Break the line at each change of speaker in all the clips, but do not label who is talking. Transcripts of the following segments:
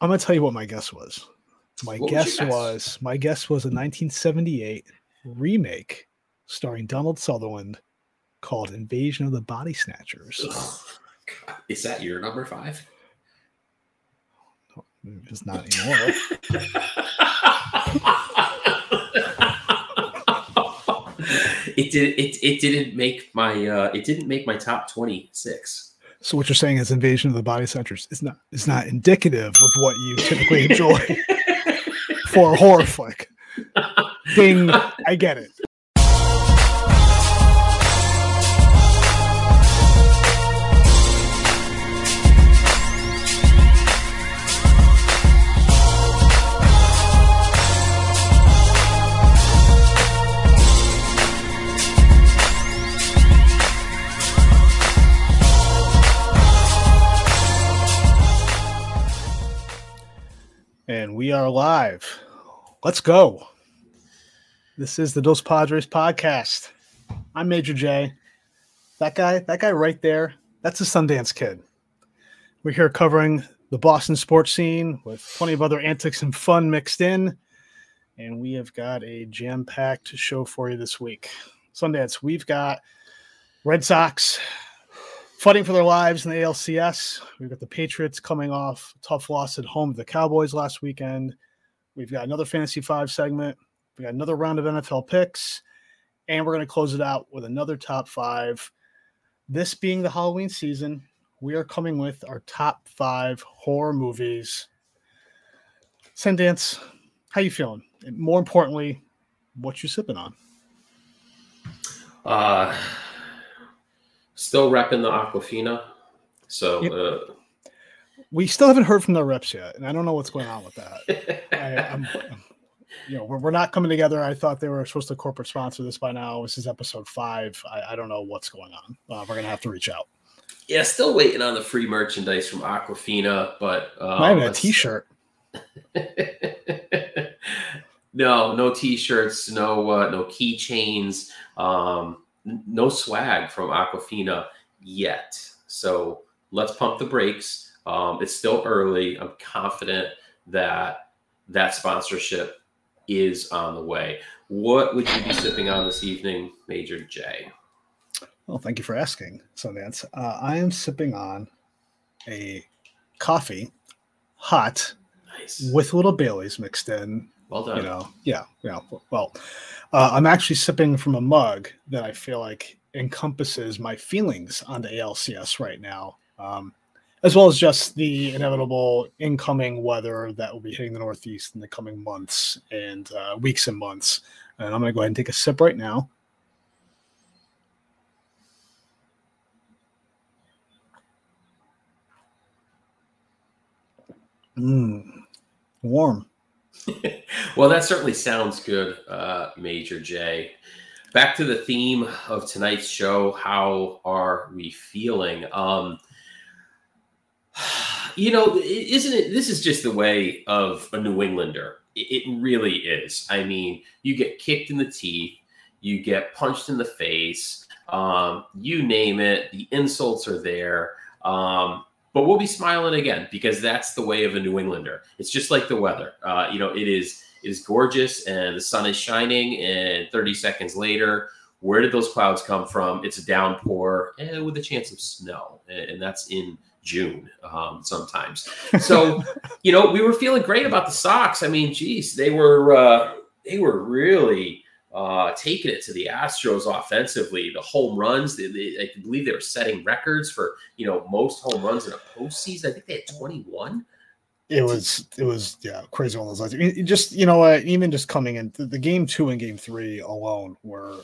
I'm gonna tell you what my guess was. My
What
guess,
guess?
was my guess was a 1978 remake starring Donald Sutherland called Invasion of the Body Snatchers.
God, Is that your number five?
It's not anymore.
it did it it didn't make my uh it didn't make my top 26
so what you're saying is Invasion of the Body Snatchers is not is not indicative of what you typically enjoy for a horror flick. Ding, I get it. And we are live. Let's go. This is the Dos Padres podcast. I'm Major J. That guy, that guy right there, that's a Sundance kid. We're here covering the Boston sports scene with plenty of other antics and fun mixed in. And we have got a jam packed show for you this week. Sundance, we've got Red Sox fighting for their lives in the ALCS. We've got the Patriots coming off tough loss at home to the Cowboys last weekend. We've got another Fantasy Five segment. We got another round of NFL picks, and we're going to close it out with another top five. This being the Halloween season, we are coming with our top five horror movies. Sundance, how you feeling? And more importantly, what you sipping on?
uh still repping the aquafina so
Yep.
uh
We still haven't heard from the reps yet, and I don't know what's going on with that. I, I'm, you know, we're, we're not coming together. I thought they were supposed to corporate sponsor this by now. This is episode five. I, I don't know what's going on. Uh, we're gonna have to reach out.
yeah still waiting on the free merchandise from aquafina but um,
Not even a
let's-
T-shirt.
no no t-shirts no uh, no keychains um no swag from aquafina yet. So let's pump the brakes. Um it's still early. I'm confident that that sponsorship is on the way. What would you be sipping on this evening major j?
Well, thank you for asking, Sundance. Uh, I am sipping on a coffee, hot,
nice.
with little Bailey's mixed in.
Well done
You know, yeah, yeah. Well, uh, I'm actually sipping from a mug that I feel like encompasses my feelings on the ALCS right now, um, as well as just the inevitable incoming weather that will be hitting the Northeast in the coming months and uh, weeks and months. And I'm going to go ahead and take a sip right now. Mm, warm.
well, that certainly sounds good, uh, Major J. Back to the theme of tonight's show. How are we feeling? Um, you know, isn't it? This is just the way of a New Englander. It, really is. I mean, you get kicked in the teeth, you get punched in the face, um, you name it. The insults are there. Um, but we'll be smiling again because that's the way of a New Englander. It's just like the weather. Uh, you know, it is it is gorgeous and the sun is shining, and 30 seconds later, where did those clouds come from? It's a downpour and with a chance of snow, and, and that's in June um, sometimes. So, you know, we were feeling great about the Sox. I mean, geez, they were uh, they were really uh, taking it to the Astros offensively. The home runs, they, they, I believe they were setting records for you know most home runs in a postseason. I think they had 21.
It was it was yeah crazy on those lines. I mean, just you know even just coming in the, the game two and game three alone were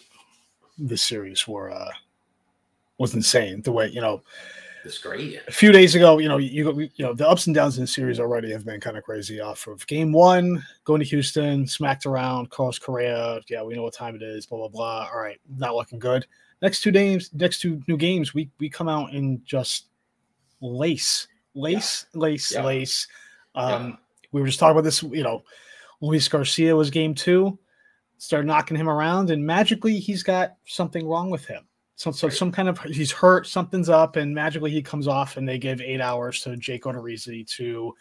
the series were uh was insane. The way you know
It's great.
a few days ago, you know you you know the ups and downs in the series already have been kind of crazy. Off of game one, going to Houston, smacked around, Carlos Correa. Yeah, we know what time it is. Blah blah blah. All right, not looking good. Next two games, next two new games, we we come out and just lace, lace, lace,
Yeah.
lace. Um, We were just talking about this. You know, Luis Garcia was game two, started knocking him around, and magically he's got something wrong with him. So, so some kind of he's hurt, something's up, and magically he comes off, and they give eight hours to Jake Odorizzi to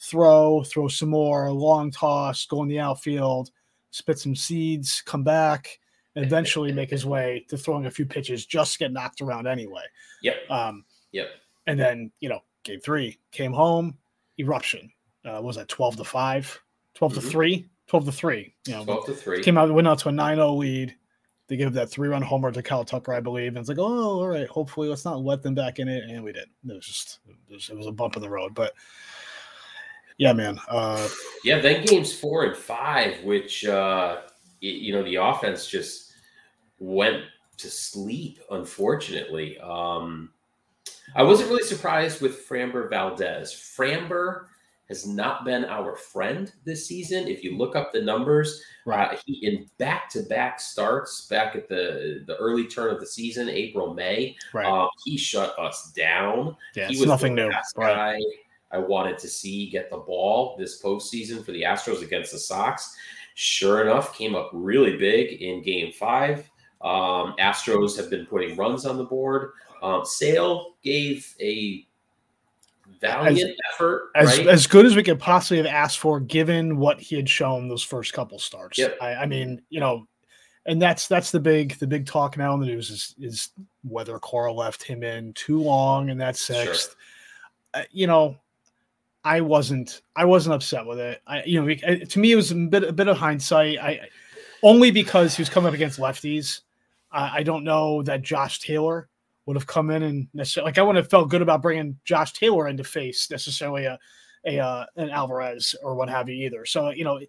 throw, throw some more, long toss, go in the outfield, spit some seeds, come back, and eventually make his way to throwing a few pitches, just get knocked around anyway.
Yep.
Um,
Yep.
and then you know, game three came home, eruption. Uh, was that 12 to 5, 12
Mhm.
to 3, 12 to 3. You know,
Twelve to three.
came out, went out to a 9 0 lead. They give that three run homer to Kyle Tucker, I believe. And it's like, oh, all right, hopefully let's not let them back in it. And we did. It was just, it was, it was a bump in the road. But yeah, man. Uh,
Yeah, then games four and five, which uh, y- you know the offense just went to sleep. Unfortunately, um, I wasn't really surprised with Framber Valdez. Framber has not been our friend this season. If you look up the numbers, uh, he in back-to-back starts back at the the early turn of the season, April May.
right.
Uh, he shut us down.
yeah,
he was
nothing new. Right.
I wanted to see get the ball this postseason for the Astros against the Sox. Sure enough, came up really big in Game Five. Um, Astros have been putting runs on the board. Um, Sale gave a valiant effort,
As,
right?
as good as we could possibly have asked for, given what he had shown those first couple starts.
Yep.
I, I mean, you know, and that's that's the big the big talk now in the news is is whether Cora left him in too long in that sixth. Uh, you know, I wasn't I wasn't upset with it. I you know to me it was a bit a bit of hindsight. I only because he was coming up against lefties. I I don't know that Josh Taylor would have come in and necessarily like I wouldn't have felt good about bringing Josh Taylor in to face necessarily a a uh, an Alvarez or what have you either. So you know,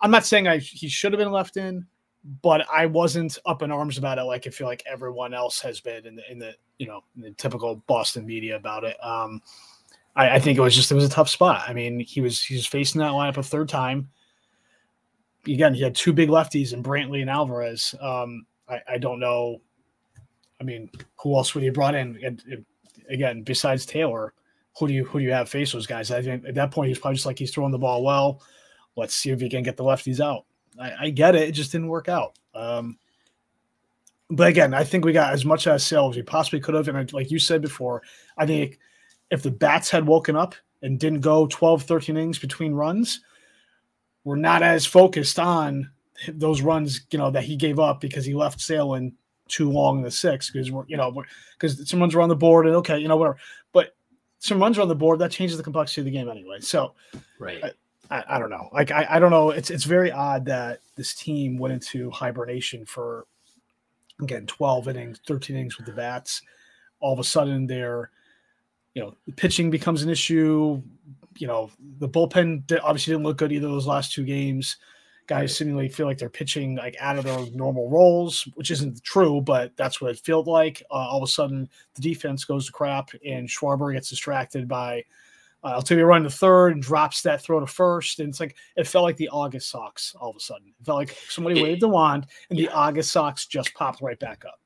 I'm not saying I he should have been left in, but I wasn't up in arms about it like I feel like everyone else has been in the in the you know the typical Boston media about it. Um, I, I think it was just it was a tough spot. I mean, he was he was facing that lineup a third time. Again, he had two big lefties and Brantley and Alvarez. Um, I, I don't know. I mean, who else would he brought in? And, and again, besides Taylor, who do you who do you have face those guys? I think at that point he's probably just like he's throwing the ball well. Let's see if he can get the lefties out. I, I get it; it just didn't work out. Um, but again, I think we got as much as Sale as we possibly could have. And like you said before, I think if the bats had woken up and didn't go 12, 13 innings between runs, we're not as focused on those runs, you know, that he gave up because he left Sale in too long in the six because we're, you know, because some runs are on the board and okay, you know, whatever. But some runs are on the board that changes the complexity of the game anyway. So
right.
I, I don't know. Like I, I don't know. It's it's very odd that this team went into hibernation for again 12 innings, 13 innings with the bats. All of a sudden they're you know, the pitching becomes an issue. You know, the bullpen obviously didn't look good either of those last two games. Guys seemingly feel like they're pitching like out of their normal roles, which isn't true, but that's what it felt like. Uh, all of a sudden, the defense goes to crap, and Schwarber gets distracted by uh, Altuve running to third and drops that throw to first. And it's like it felt like the August Sox all of a sudden. It felt like somebody
It-
waved the wand and the. August Sox just popped right back up.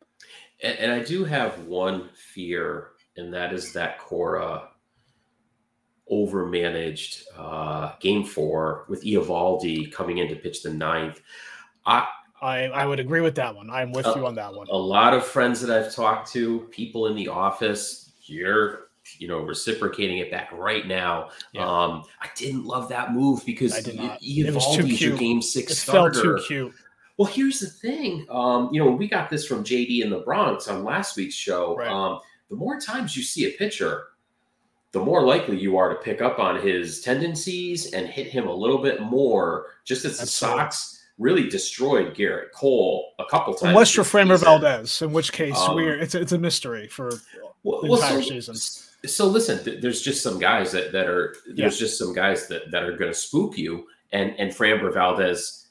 And, and I do have one fear, and that is that Cora overmanaged uh, game four with Eovaldi coming in to pitch the ninth. I,
I, I would agree with that one. I'm with
Uh,
you on that one.
a lot of friends that I've talked to, people in the office, you're you know reciprocating it back right now.
Yeah.
Um, I didn't love that move because
I did not.
I-
It was too
Eovaldi's your game six
It felt
starter.
too cute.
Well, here's the thing. Um, you know, we got this from JD in the Bronx on last week's show.
Right.
Um, the more times you see a pitcher, the more likely you are to pick up on his tendencies and hit him a little bit more. Just as the. Sox really destroyed Gerrit Cole a couple times.
Unless you're
season.
Valdez, in which case
Um,
we're it's a, it's a mystery for
Well,
the
well,
entire
so,
season.
so listen, th- there's just some guys that, that are there's just some guys that, that are going to spook you, and and Framber Valdez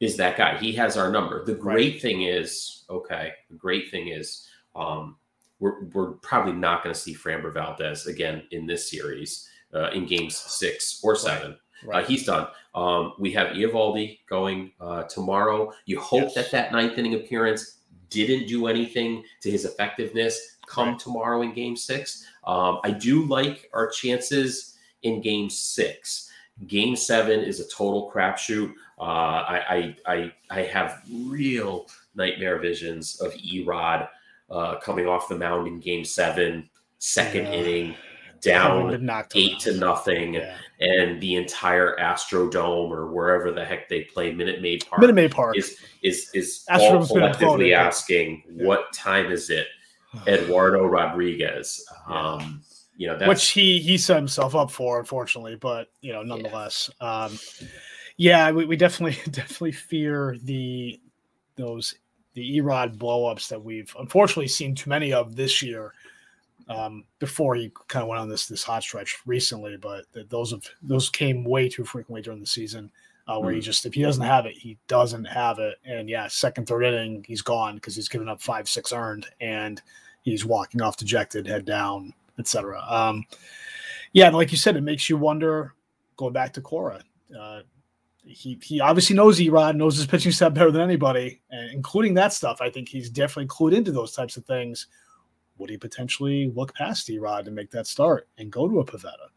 is that guy. He has our number. The great thing is, okay, the great thing is, um, we're we're probably not going to see Framber Valdez again in this series, uh, in games six or seven. Uh, he's done. Um, we have Eovaldi going uh, tomorrow. You hope
Yes.
that that ninth inning appearance didn't do anything to his effectiveness come
Right.
tomorrow in game six. Um, I do like our chances in game six. Game seven is a total crapshoot. Uh, I, I, I, I have real nightmare visions of Erod uh, coming off the mound in game seven, second
Yeah.
inning, down eight
around.
to nothing,
Yeah.
and the entire Astrodome or wherever the heck they play Minute Maid Park
Minute Maid Park.
is is is all collectively asking
Yeah.
what time is it, Eduardo Rodriguez. Um, you know that's
which he he set himself up for, unfortunately. But you know, nonetheless, um, yeah, we, we definitely definitely fear the those the Erod blowups that we've unfortunately seen too many of this year. Um, before he kind of went on this this hot stretch recently, but th- those have those came way too frequently during the season. Uh, where he just if he doesn't have it, he doesn't have it, and yeah, second third inning, he's gone because he's given up five six earned, and he's walking off dejected, head down, etc. Um, yeah, like you said, it makes you wonder. Going back to Cora, uh, he he obviously knows Erod, knows his pitching step better than anybody, and including that stuff. I think he's definitely clued into those types of things. Would he potentially look past Erod to make that start and go to a Pivetta?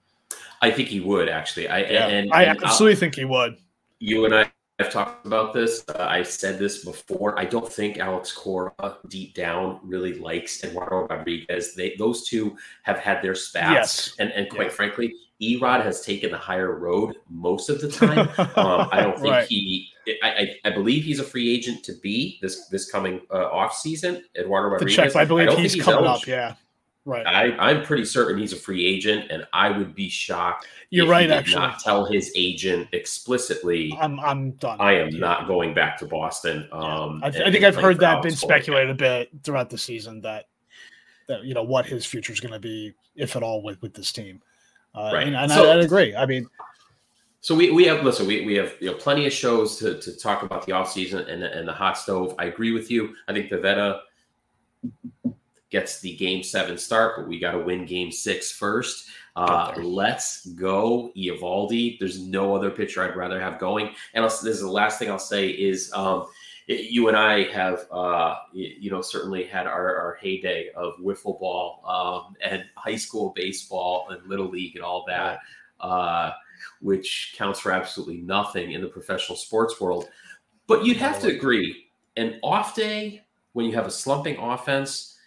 I think he would actually. I
Yeah,
and,
I
and I'll-
absolutely think he would.
you and I have talked about this. Uh, I said this before. I don't think Alex Cora deep down really likes Eduardo Rodriguez. They those two have had their spats,
Yes.
and and quite
Yeah.
frankly, Erod has taken the higher road most of the time. um, I don't think
Right.
he. I, I I believe he's a free agent to be this this coming uh, off season. Eduardo Rodriguez.
check, I believe
don't
he's,
think
coming
eligible.
up. Yeah, right.
I, I'm pretty certain he's a free agent, and I would be shocked.
You're right. Actually,
not tell his agent explicitly.
I'm I'm done.
I am
Yeah.
not going back to Boston.
Yeah.
Um,
I,
and-
I think I've heard that been speculated a bit throughout the season that that you know what his future is going to be, if at all, with with this team. Uh,
Right.
And, and
So-
I, I agree. I mean,
So we, we have listen, we, we have you know plenty of shows to, to talk about the offseason and and the hot stove. I agree with you. I think Pivetta gets the game seven start, but we got to win game six first. Uh, let's go, Eovaldi. There's no other pitcher I'd rather have going. And I'll, this is the last thing I'll say is um, you and I have uh, you, you know certainly had our, our heyday of wiffle ball um, and high school baseball and little league and all that. Uh, which counts for absolutely nothing in the professional sports world. But you'd have to agree, an off day when you have a slumping offense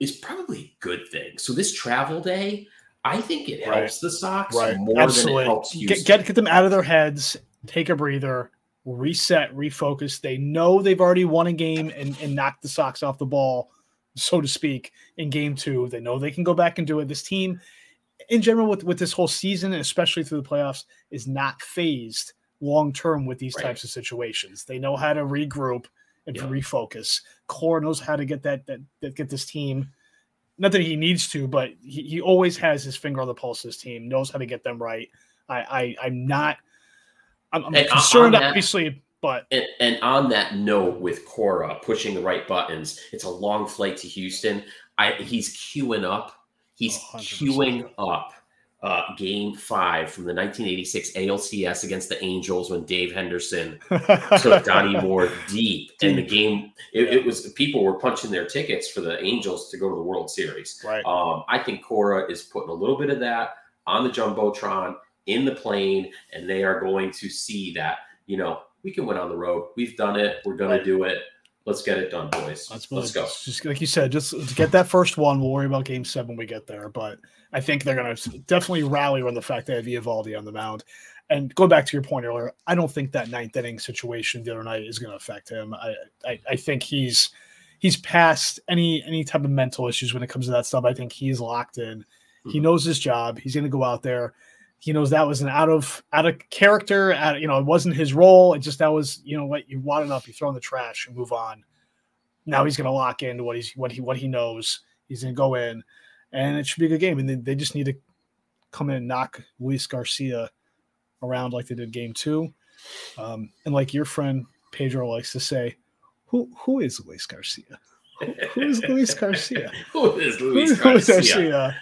is probably a good thing. So this travel day, I think it
Right.
helps the Sox
right?
more
Absolutely.
than it helps
get, get get them out of their heads. Take a breather. Reset. Refocus. They know they've already won a game and, and knocked the socks off the ball, so to speak, in game two. They know they can go back and do it. This team, in general, with, with this whole season, and especially through the playoffs, is not fazed long term with these
Right.
types of situations. They know how to regroup and
Yeah.
refocus. Cora knows how to get that, that that get this team. Not that he needs to, but he, he always has his finger on the pulse of his team, knows how to get them right. I, I I'm not I'm, concerned
that-
obviously, but
And, and on that note, with Cora pushing the right buttons, it's a long flight to Houston. I he's queuing up. He's
100%.
queuing up uh, Game Five from the 1986 ALCS against the Angels when Dave Henderson took Donnie Moore deep, and the game it,
Yeah.
it was people were punching their tickets for the Angels to go to the World Series.
right.
Um, I think Cora is putting a little bit of that on the jumbotron in the plane, and they are going to see that you know we can win on the road. We've done it. We're going
Right.
to do it. Let's get it done, boys.
Let's,
Let's go.
Just, like you said, just get that first one. We'll worry about game seven when we get there. But I think they're going to definitely rally on the fact they have Eovaldi on the mound. And going back to your point earlier, I don't think that ninth inning situation the other night is going to affect him. I, I, I think he's he's past any any type of mental issues when it comes to that stuff. I think he's locked in. He
Mhm.
knows his job. He's going to go out there. He knows that was an out of out of character. Out, you know, it wasn't his role. It just that was you know what you wad it up, you throw in the trash and move on. Now he's going to lock into what he's what he what he knows. He's going to go in, and it should be a good game. And they, they just need to come in and knock Luis Garcia around like they did game two. Um, and like your friend Pedro likes to say, who who is Luis Garcia? Who is Luis Garcia?
Who is
Who
Luis
is Luis
Garcia?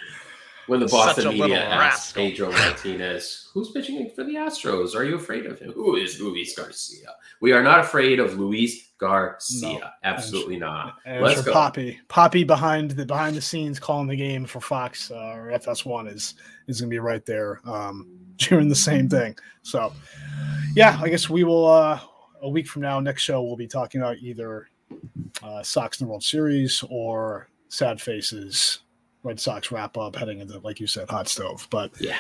Garcia?
When the Boston media
little
asked
rascal.
Pedro Martinez, "Who's pitching for the Astros? Are you afraid of him? Who is Luis Garcia? We are not afraid of Luis Garcia.
No.
Absolutely not.
And
Let's
sure
go.
Poppy, Poppy behind the behind the scenes calling the game for Fox uh, or FS1 is is going to be right there, um, cheering the same thing. So, yeah, I guess we will. Uh, a week from now, next show we'll be talking about either uh, Sox in the World Series or sad faces Red Sox wrap up heading into, like you said, hot stove. But
Yeah.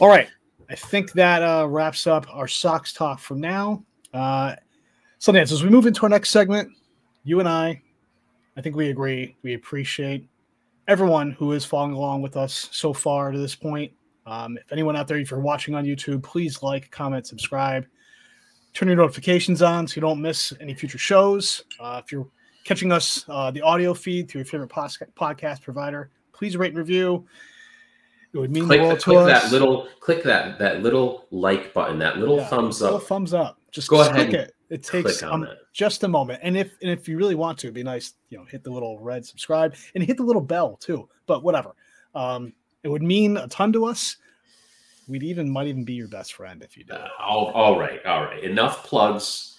all right. I think that uh, wraps up our Sox talk for now. Uh, so, Nance, as we move into our next segment, you and I, I think we agree. We appreciate everyone who is following along with us so far to this point. Um, if anyone out there, if you're watching on YouTube, please like, comment, subscribe, turn your notifications on so you don't miss any future shows. Uh, if you're catching us uh, the audio feed through your favorite pos- podcast provider, please rate and review. It would mean
Click,
the world to
click
us.
that little click that that little like button, that little
Yeah,
thumbs
little
up.
thumbs up. Just
Go
just
ahead
click it. It takes
click on
um, just a moment. And if and if you really want to, it'd be nice, you know, hit the little red subscribe and hit the little bell too. But whatever. Um, it would mean a ton to us. We'd even might even be your best friend if you did.
Uh, all, all right, all right. Enough plugs.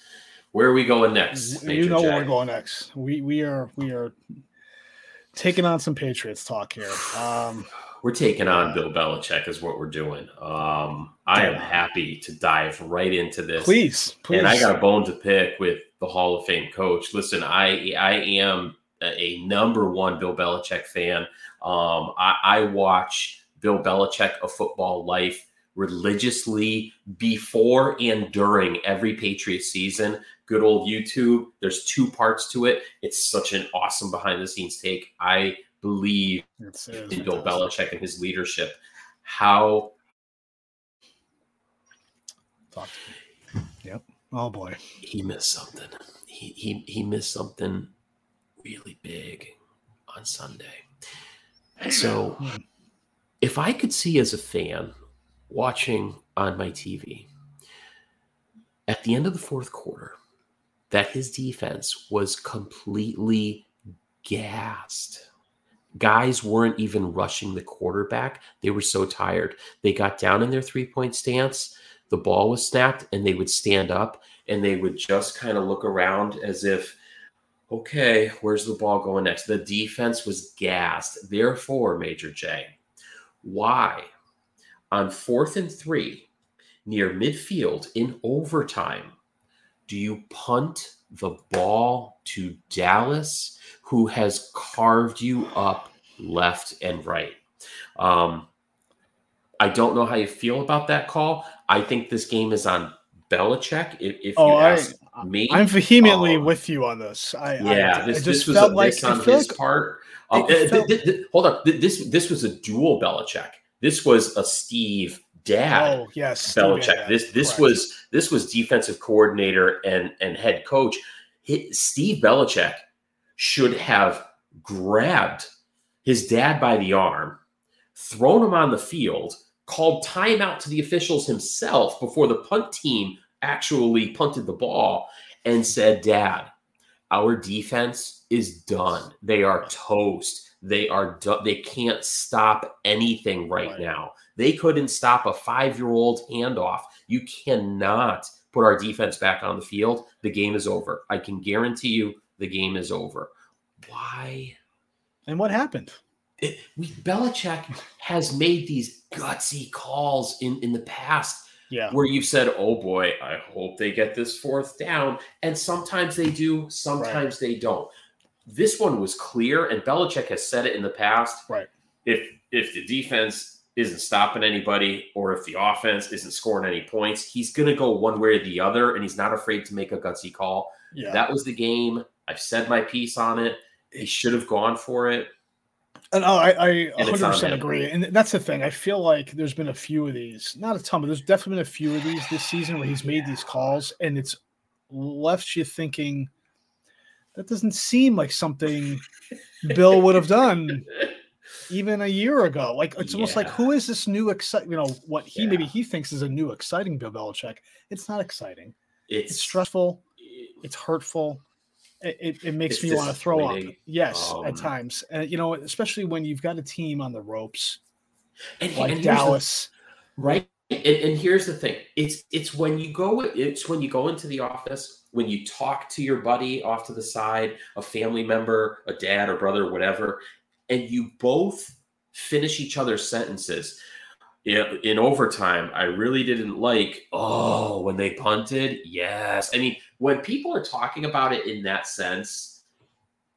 Where are we going next?
you
Major
know where we're going next. We we are we are taking on some Patriots talk here. Um,
We're taking on Bill Belichick, is what we're doing. Um, I am happy to dive right into this.
please, please.
And I got a bone to pick with the Hall of Fame coach. Listen, I I am a, a number one Bill Belichick fan. Um, I, I watch Bill Belichick a football life religiously before and during every Patriot season. Good old YouTube. There's two parts to it. It's such an awesome behind the scenes take. I believe
It's,
in Bill. Belichick and his leadership. How
Talk to me. Yep. Oh boy.
he missed something. He he he missed something really big on Sunday. So
Hmm.
if I could see as a fan watching on my TV at the end of the fourth quarter that his defense was completely gassed. Guys weren't even rushing the quarterback. They were so tired. They got down in their three point stance. The ball was snapped, and they would stand up and they would just kind of look around as if, okay, where's the ball going next? The defense was gassed. Therefore, Major J, why on fourth and three near midfield in overtime do you punt the ball to Dallas, who has carved you up left and right? Um, I don't know how you feel about that call. I think this game is on Belichick. If, if
Oh,
you
I,
ask me,
I'm vehemently
um,
with you on this. I
yeah,
I,
this,
I
this was
felt
a
like
miss on his
like
part. Um,
it
uh, th- th- hold on, Th- this this was a dual Belichick. This was a Steve dad
oh yes,
Belichick. This this
correct.
was this was defensive coordinator and and head coach. Steve Belichick should have grabbed his dad by the arm, thrown him on the field, called timeout to the officials himself before the punt team actually punted the ball, and said, "Dad, our defense is done. They are toast. They are. They can't stop anything right,
Right.
now. They couldn't stop a five-year-old handoff. You cannot put our defense back on the field. The game is over. I can guarantee you, the game is over. Why?
And what happened?
It, we Belichick has made these gutsy calls in in the past
Yeah,
where you've said, "Oh boy, I hope they get this fourth down," and sometimes they do, sometimes they don't. This one was clear, and Belichick has said it in the past.
Right.
If if the defense isn't stopping anybody, or if the offense isn't scoring any points, he's going to go one way or the other, and he's not afraid to make a gutsy call.
yeah.
That was the game. I've said my piece on it. He should have gone for it.
And oh, I, I
And
100%
him.
agree. And that's the thing. I feel like there's been a few of these, not a ton, but there's definitely been a few of these this season where he's made these calls and it's left you thinking that doesn't seem like something Bill would have done even a year ago. Like it's almost like who is this new exciting? You know what he maybe he thinks is a new exciting Bill Belichick. It's not exciting.
It's,
It's stressful. It's hurtful. It, it, it makes me want to throw up. Yes,
Um,
at times. And you know, especially when you've got a team on the ropes
and,
like
and here's the-
Dallas.
right and, and here's the thing it's it's when you go it's when you go into the office when you talk to your buddy off to the side a family member a dad or brother whatever and you both finish each other's sentences in, in overtime i really didn't like oh when they punted yes i mean when people are talking about it in that sense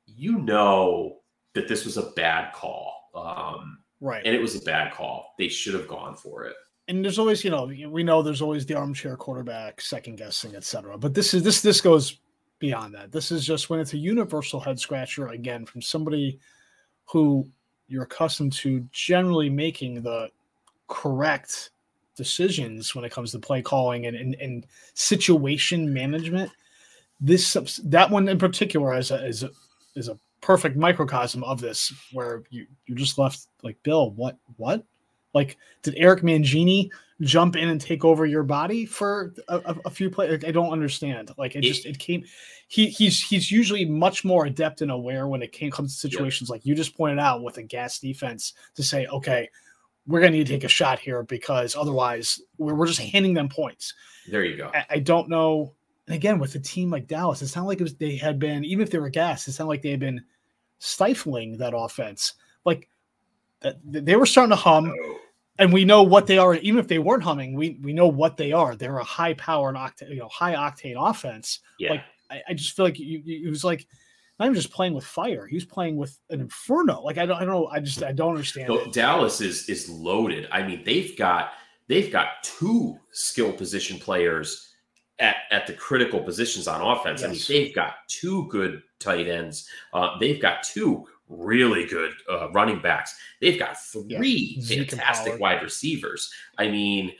you know that this was a bad call. Um,
right.
And it was a bad call. They should have gone for it.
And there's always, you know, we know there's always the armchair quarterback, second guessing, etc. But this is this this goes beyond that. This is just when it's a universal head scratcher again from somebody who you're accustomed to generally making the correct decisions when it comes to play calling and, and, and situation management. This that one in particular is a, is a, is a perfect microcosm of this, where you you're just left like Bill, what what? Like, did Eric Mangini jump in and take over your body for a, a few plays? I don't understand. Like, it just it came. He he's he's usually much more adept and aware when it came comes to situations like you just pointed out with a gas defense to say, okay, we're going to need to take a shot here because otherwise we're, we're just handing them points.
There you go.
I, I don't know. And again, with a team like Dallas, it's not like it was, they had been, even if they were gas, it's not like they had been stifling that offense. Like that, they were starting to hum. And we know what they are, even if they weren't humming, we we know what they are. They're a high power and octane, you know, high octane offense.
Yeah.
Like I, I just feel like you, you, it was like not even just playing with fire. He was playing with an inferno. Like I don't, I don't know. I just, I don't understand.
No, Dallas is is loaded. I mean, they've got they've got two skill position players at at the critical positions on offense. Yes. I mean, they've got two good tight ends. Uh, they've got two really good uh, running backs. They've got three yeah. fantastic wide receivers. I mean,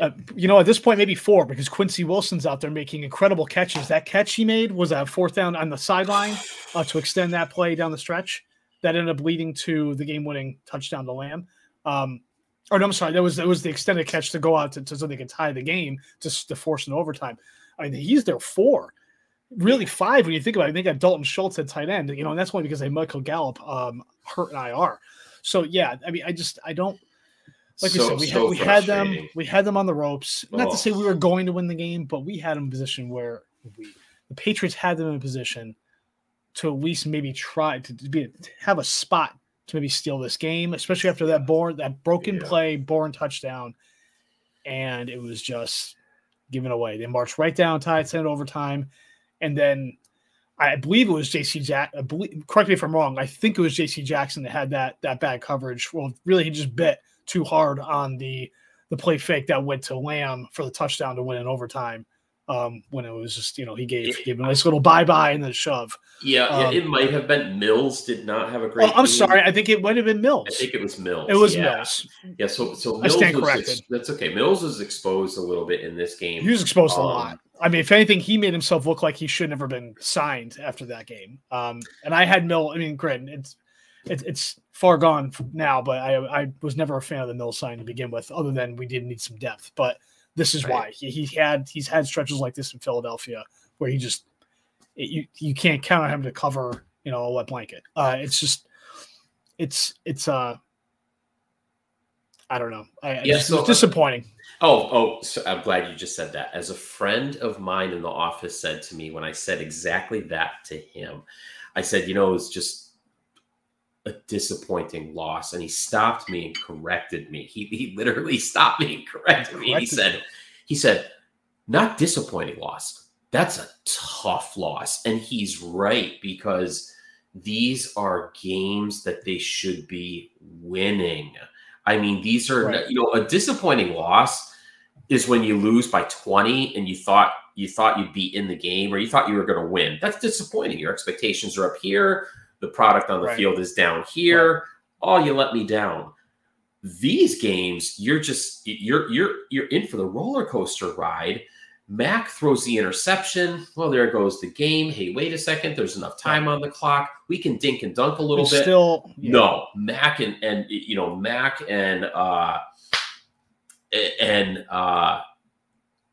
uh, you know, at this point, maybe four because Quincy Wilson's out there making incredible catches. That catch he made was a fourth down on the sideline uh, to extend that play down the stretch. That ended up leading to the game-winning touchdown to Lamb. Um, or no, I'm sorry, that was that was the extended catch to go out to, to so they could tie the game to, to force an overtime. I mean, he's there four, really five when you think about it. Think got Dalton Schultz at tight end, you know, and that's only because they Michael Gallup um, hurt in IR. So yeah, I mean, I just I don't like so, we said, we, so had, we had them we had them on the ropes. Not oh. to say we were going to win the game, but we had them in a position where we the Patriots had them in a position to at least maybe try to, be to have a spot to maybe steal this game, especially after that Bourne that broken yeah. play, Bourne touchdown, and it was just given away. They marched right down, tied, sent it overtime, and then I believe it was JC Jack. correct me if I'm wrong. I think it was JC Jackson that had that that bad coverage. Well, really, he just bit too hard on the the play fake that went to Lamb for the touchdown to win in overtime. Um, when it was just you know he gave it, gave him a nice little bye bye and then shove.
Yeah, um, yeah, it might have been Mills did not have a great.
Oh, I'm game. sorry, I think it might have been Mills.
I think it was Mills.
It was
yeah.
Mills.
Yeah, so so Mills I stand corrected. Ex- that's okay. Mills was exposed a little bit in this game.
He was exposed um, a lot. I mean, if anything, he made himself look like he should never been signed after that game. Um, and I had Mill. I mean, granted, it's it's it's far gone now, but I I was never a fan of the Mill sign to begin with, other than we did need some depth. But this is right. why he, he had he's had stretches like this in Philadelphia where he just it, you you can't count on him to cover you know a wet blanket. Uh, it's just it's it's uh I don't know. I, yeah, so, it's disappointing.
Oh, oh, so I'm glad you just said that. As a friend of mine in the office said to me when I said exactly that to him, I said, you know, it's just a disappointing loss. And he stopped me and corrected me. He, he literally stopped me and corrected me. And he said, he said, not disappointing loss. That's a tough loss. And he's right because these are games that they should be winning. I mean, these are, right. you know, a disappointing loss is when you lose by 20 and you thought you thought you'd be in the game or you thought you were going to win. That's disappointing. Your expectations are up here the product on the right. field is down here. Right. Oh, you let me down. These games, you're just you're you're you're in for the roller coaster ride. Mac throws the interception. Well, there goes the game. Hey, wait a second. There's enough time on the clock. We can dink and dunk a little bit.
Still,
yeah. no. Mac and and you know Mac and uh and uh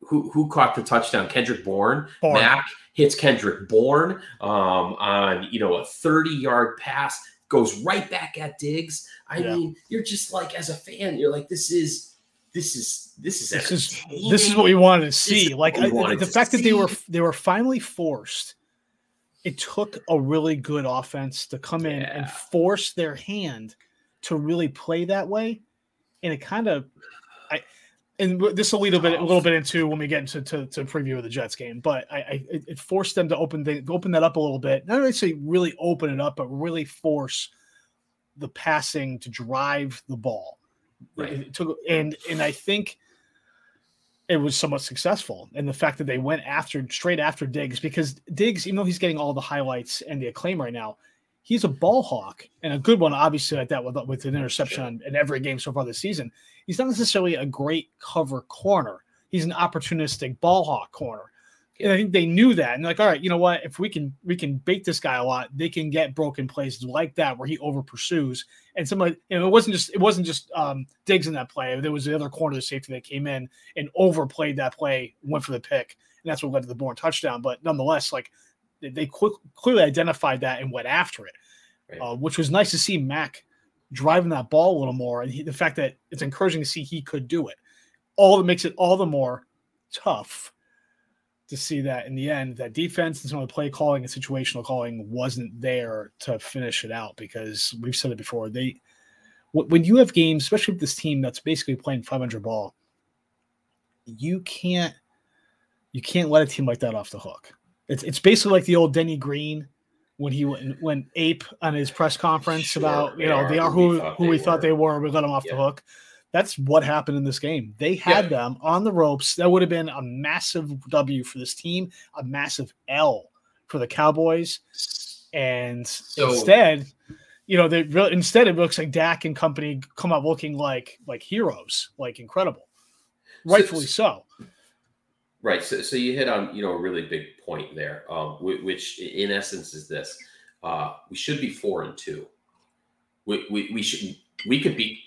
who who caught the touchdown? Kendrick Bourne. Bourne. Mac hits Kendrick Bourne um, on you know a 30 yard pass, goes right back at Diggs. I yeah. mean, you're just like as a fan, you're like, this is this is this is
this is this is what we wanted to see. Like I, the fact see. that they were they were finally forced. It took a really good offense to come in yeah. and force their hand to really play that way, and it kind of, and this will lead a bit a little bit into when we get into to, to preview of the Jets game, but I, I it forced them to open the, open that up a little bit. Not say really open it up, but really force the passing to drive the ball. Right. It took and and I think it was somewhat successful in the fact that they went after straight after Diggs because Diggs, even though he's getting all the highlights and the acclaim right now, he's a ball hawk and a good one, obviously, like that with, with an interception sure. in every game so far this season. He's not necessarily a great cover corner. He's an opportunistic ball hawk corner. And I think they knew that. And like, all right, you know what? If we can we can bait this guy a lot, they can get broken places like that where he over pursues. And somebody, you know, it wasn't just it wasn't just um Diggs in that play. There was the other corner of safety that came in and overplayed that play, went for the pick, and that's what led to the Bourne touchdown. But nonetheless, like they quick, clearly identified that and went after it, right. uh, which was nice to see Mac driving that ball a little more, and he, the fact that it's encouraging to see he could do it. All that makes it all the more tough to see that in the end, that defense and some of the play calling and situational calling wasn't there to finish it out because we've said it before. They when you have games, especially with this team that's basically playing 500 ball, you can't you can't let a team like that off the hook. It's it's basically like the old Denny Green when he went when Ape on his press conference sure, about you know they are who who we, who we thought they were. We let them off yeah. the hook. That's what happened in this game. They had yeah. them on the ropes. That would have been a massive W for this team, a massive L for the Cowboys. And so, instead, you know, they really instead it looks like Dak and company come out looking like like heroes, like incredible. Rightfully so. so.
Right. So, so you hit on you know a really big point there, um, which in essence is this: uh, we should be four and two. We, we, we should we could be.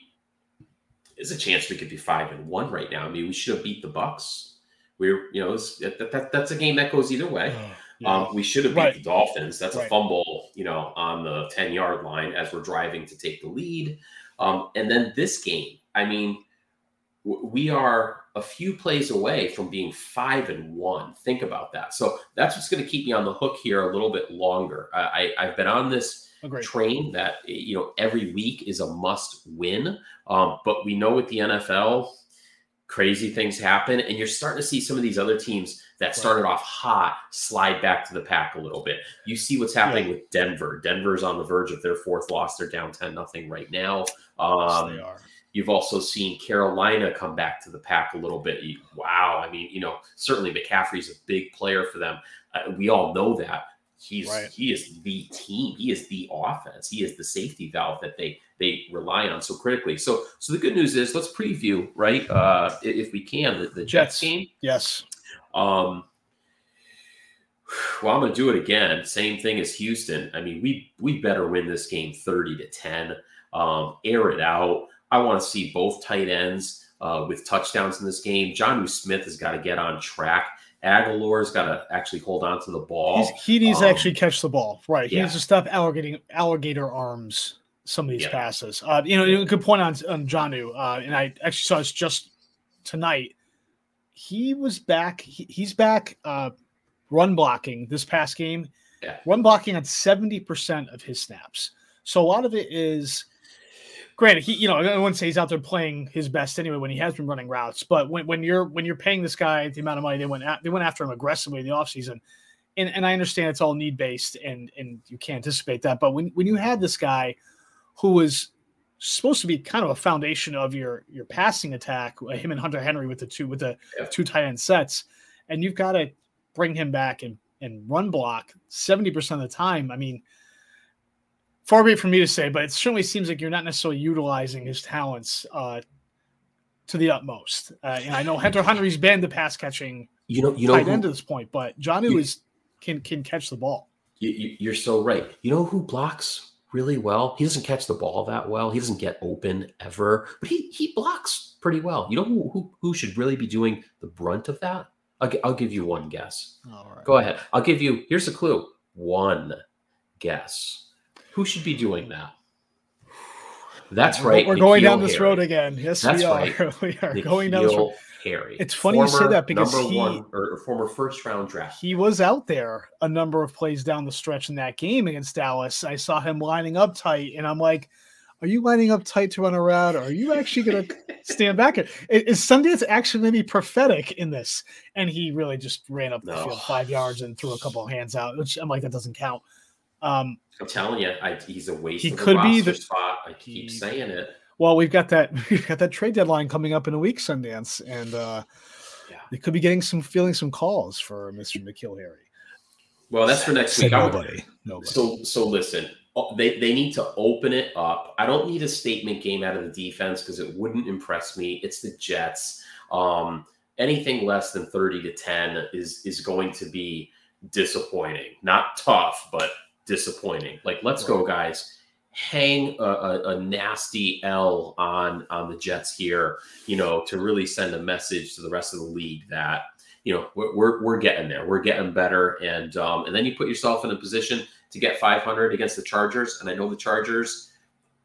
There's a chance we could be five and one right now. I mean, we should have beat the Bucks. We're you know that, that, that's a game that goes either way. Oh, yeah. Um, we should have beat right. the Dolphins. That's right. a fumble, you know, on the ten yard line as we're driving to take the lead. Um, and then this game, I mean, we are a few plays away from being five and one. Think about that. So that's what's going to keep me on the hook here a little bit longer. I, have been on this Agreed. train that you know every week is a must win, um, but we know with the NFL, crazy things happen, and you're starting to see some of these other teams that started off hot slide back to the pack a little bit. You see what's happening yeah. with Denver. Denver's on the verge of their fourth loss. They're down ten nothing right now. Um, yes, they are You've also seen Carolina come back to the pack a little bit. Wow. I mean, you know, certainly McCaffrey's a big player for them. Uh, we all know that. He's right. he is the team. He is the offense. He is the safety valve that they they rely on so critically. So so the good news is let's preview right uh, if we can the, the Jets game.
Yes.
Um, well, I'm going to do it again. Same thing as Houston. I mean, we we better win this game 30 to 10. Um, air it out. I want to see both tight ends uh, with touchdowns in this game. Jonnu Smith has got to get on track. Agholor's got to actually hold on to the ball.
He's, he needs um, to actually catch the ball. Right. He yeah. needs to stop alligator, alligator arms some of these yeah. passes. Uh, you know, a good point on, on Jonnu. Uh, and I actually saw this just tonight. He was back. He, he's back uh, run blocking this past game. Yeah. Run blocking on 70% of his snaps. So a lot of it is granted, he you know I wouldn't say he's out there playing his best anyway when he has been running routes. But when, when you're when you're paying this guy the amount of money they went at, they went after him aggressively in the offseason. And, and I understand it's all need based and and you can't anticipate that. But when when you had this guy who was supposed to be kind of a foundation of your your passing attack, uh, him and Hunter Henry with the two with the yeah. two tight end sets, and you've got to bring him back and and run block 70% of the time. I mean, far be it from me to say, but it certainly seems like you're not necessarily utilizing his talents uh, to the utmost. Uh, and I know Hunter Henry's been the pass catching,
you know, you know,
tight end to this point, but Jonnu is can can catch the ball.
You, you're so right. You know who blocks really well? He doesn't catch the ball that well. He doesn't get open ever, but he he blocks pretty well. You know who who, who should really be doing the brunt of that? I'll, I'll give you one guess. All right. Go ahead. I'll give you. Here's a clue. One guess. Who should be doing that? That's right.
We're going down this Harry. road again. Yes, That's we are. Right. we are going down this road.
Harry.
It's funny former you say that because
number
he,
one or former first round draft.
He was out there a number of plays down the stretch in that game against Dallas. I saw him lining up tight, and I'm like, are you lining up tight to run around, or are you actually going to stand back? Is Sundance actually going to be prophetic in this? And he really just ran up the no. field five yards and threw a couple of hands out, which I'm like, that doesn't count. Um,
I'm telling you, I, he's a waste. He could be the spot. I keep he, saying it.
Well, we've got that we've got that trade deadline coming up in a week, Sundance, and uh, yeah. they could be getting some feeling some calls for Mr. N'Keal Harry.
Well, that's for next week.
Nobody. Nobody.
So so listen, they, they need to open it up. I don't need a statement game out of the defense because it wouldn't impress me. It's the Jets. Um, anything less than 30 to 10 is is going to be disappointing. Not tough, but disappointing. Like, let's go, guys. Hang a, a, a, nasty L on on the Jets here, you know, to really send a message to the rest of the league that you know we're we're, we're getting there, we're getting better, and um, and then you put yourself in a position to get 500 against the Chargers. And I know the Chargers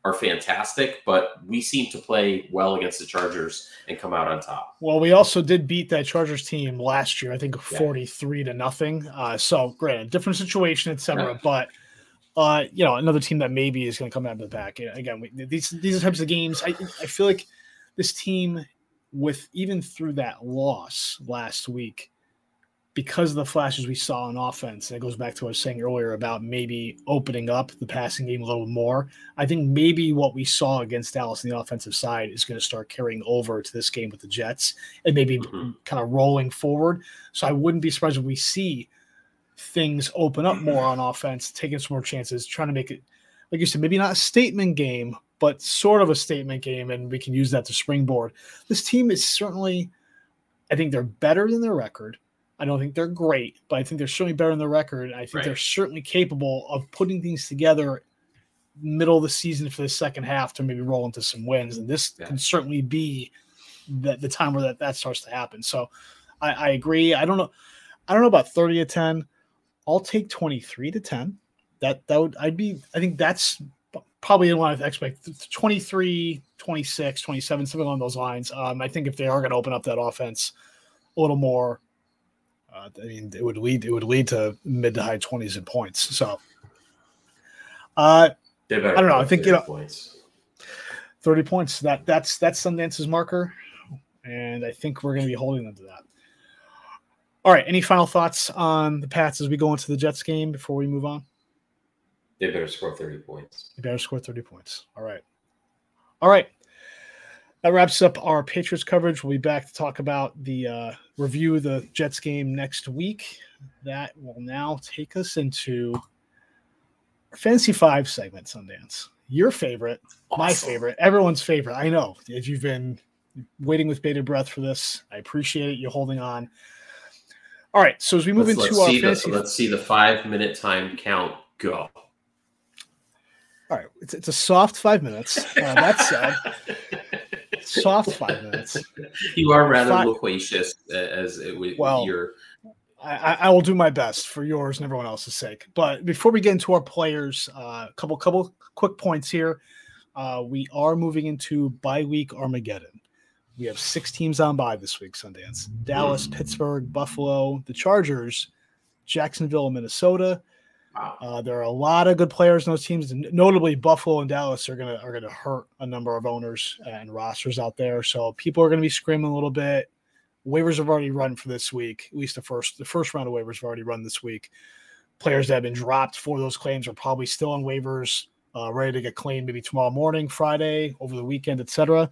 are fantastic, but we seem to play well against the Chargers and come out on top.
Well, we also did beat that Chargers team last year, I think 43 yeah. to nothing. Uh, so, granted, different situation, etc. Yeah. But uh, you know, another team that maybe is going to come out of the back. Again, we, these these types of games, I I feel like this team, with even through that loss last week, because of the flashes we saw on offense, and it goes back to what I was saying earlier about maybe opening up the passing game a little more. I think maybe what we saw against Dallas on the offensive side is going to start carrying over to this game with the Jets and maybe mm-hmm. kind of rolling forward. So I wouldn't be surprised if we see things open up more on offense, taking some more chances, trying to make it, like you said, maybe not a statement game, but sort of a statement game, and we can use that to springboard. This team is certainly, I think they're better than their record. I don't think they're great, but I think they're certainly better than the record. I think right. they're certainly capable of putting things together middle of the season for the second half to maybe roll into some wins. And this yeah. can certainly be the, the time where that, that starts to happen. So I, I agree. I don't know. I don't know about 30 to 10. I'll take 23 to 10. That that would I'd be I think that's probably in line with expect 23, 26, 27, something along those lines. Um, I think if they are going to open up that offense a little more, uh, I mean, it would lead it would lead to mid to high twenties in points. So, uh, I don't know. I think you know, points. thirty points. That that's that's Sundance's marker, and I think we're going to be holding them to that. All right. Any final thoughts on the Pats as we go into the Jets game before we move on?
They better score thirty points.
They better score thirty points. All right. All right that wraps up our Patriots coverage. We'll be back to talk about the uh, review of the Jets game next week. That will now take us into our Fantasy Five segment, Sundance. Your favorite, awesome. my favorite, everyone's favorite. I know if you've been waiting with bated breath for this, I appreciate it. You holding on. All right, so as we move let's, into
let's
our fantasy,
the, let's see the five minute time count go.
All right, it's, it's a soft five minutes. Uh, that said, soft five minutes.
You are rather five, loquacious uh, as it, with
well,
your.
I, I, will do my best for yours and everyone else's sake. But before we get into our players, a uh, couple couple quick points here. Uh, we are moving into bye week Armageddon. We have six teams on bye this week, Sundance. Dallas, mm. Pittsburgh, Buffalo, the Chargers, Jacksonville, Minnesota, Wow. Uh, there are a lot of good players in those teams. Notably, Buffalo and Dallas are gonna are gonna hurt a number of owners and rosters out there. So people are gonna be screaming a little bit. Waivers have already run for this week. At least the first the first round of waivers have already run this week. Players that have been dropped for those claims are probably still on waivers, uh, ready to get claimed maybe tomorrow morning, Friday, over the weekend, etc.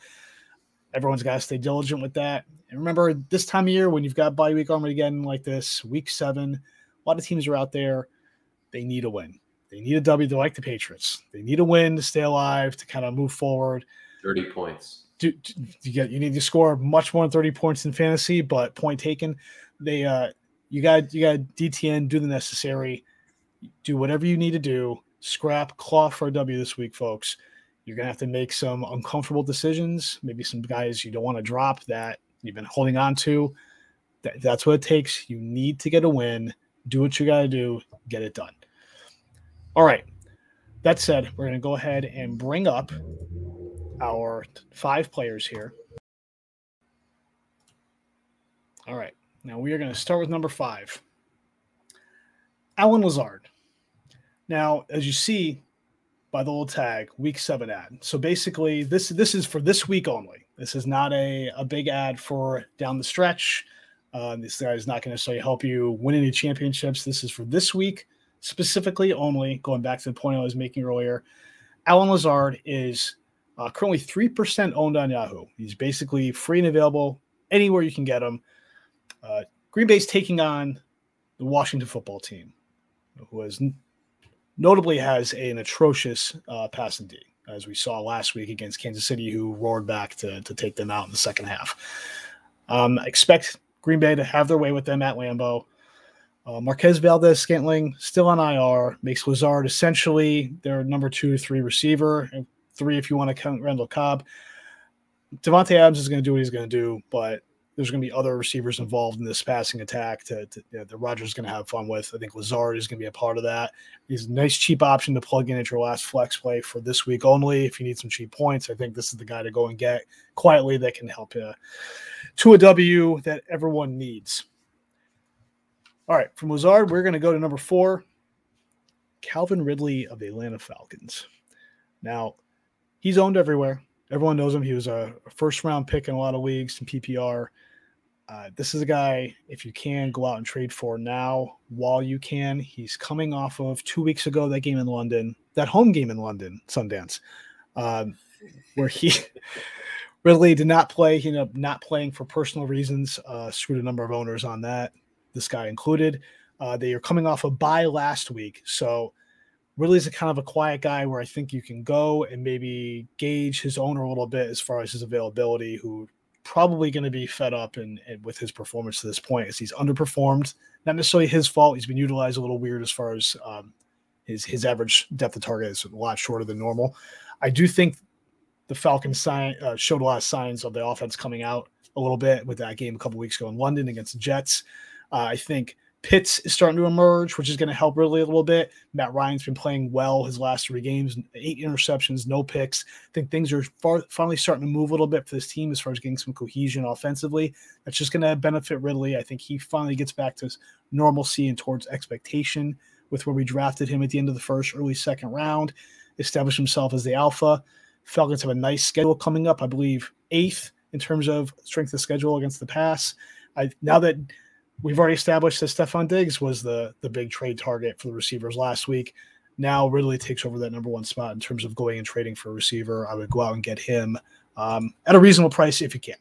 Everyone's got to stay diligent with that. And remember, this time of year when you've got bye week Armageddon like this, week seven, a lot of teams are out there they need a win. They need a W. They're like the Patriots. They need a win to stay alive to kind of move forward.
Thirty points.
Do, do, you get you need to score much more than thirty points in fantasy, but point taken. They uh you got you got DTN do the necessary, do whatever you need to do. Scrap claw for a W this week, folks. You're gonna have to make some uncomfortable decisions. Maybe some guys you don't want to drop that you've been holding on to. That, that's what it takes. You need to get a win. Do what you got to do. Get it done. All right. That said, we're going to go ahead and bring up our five players here. All right. Now we are going to start with number five Allen Lazard. Now, as you see, by the little tag week seven ad. So basically, this this is for this week only. This is not a, a big ad for down the stretch. Uh, this guy is not going to necessarily help you win any championships. This is for this week specifically only. Going back to the point I was making earlier, Allen Lazard is uh, currently three percent owned on Yahoo. He's basically free and available anywhere you can get him. Uh, Green Bay's taking on the Washington football team, who has notably has an atrocious uh, passing D, as we saw last week against Kansas City, who roared back to, to take them out in the second half. Um, expect Green Bay to have their way with them at Lambeau. Uh, Marquez Valdes Scantling still on IR makes Lazard essentially their number two, three receiver, three if you want to count Randall Cobb. Davante Adams is going to do what he's going to do, but there's going to be other receivers involved in this passing attack to, to you know, that Rodgers going to have fun with. I think Lazard is going to be a part of that. He's a nice cheap option to plug in at your last flex play for this week only. If you need some cheap points, I think this is the guy to go and get quietly that can help you to a W that everyone needs. All right, from Lazard, we're going to go to number four, Calvin Ridley of the Atlanta Falcons. Now, he's owned everywhere. Everyone knows him. He was a first round pick in a lot of leagues in PPR. Uh, this is a guy, if you can, go out and trade for now while you can. He's coming off of two weeks ago, that game in London, that home game in London, Sundance, um, where he Ridley did not play. He ended up not playing for personal reasons, uh, screwed a number of owners on that, this guy included. Uh, they are coming off a bye last week. So Ridley's a kind of a quiet guy where I think you can go and maybe gauge his owner a little bit as far as his availability, who probably going to be fed up and, with his performance to this point as he's underperformed. Not necessarily his fault. He's been utilized a little weird as far as um, his his average depth of target is a lot shorter than normal. I do think the Falcons sign, uh, showed a lot of signs of the offense coming out a little bit with that game a couple weeks ago in London against the Jets. Uh, I think Pitts is starting to emerge, which is going to help really a little bit. Matt Ryan's been playing well his last three games, eight interceptions, no picks. I think things are far, finally starting to move a little bit for this team as far as getting some cohesion offensively. That's just going to benefit Ridley. I think he finally gets back to normalcy and towards expectation with where we drafted him at the end of the first, early second round, established himself as the alpha. Falcons have a nice schedule coming up, I believe, eighth in terms of strength of schedule against the pass. I now that we've already established that Stefon Diggs was the the big trade target for the receivers last week. Now Ridley takes over that number one spot in terms of going and trading for a receiver. I would go out and get him um, at a reasonable price if you can.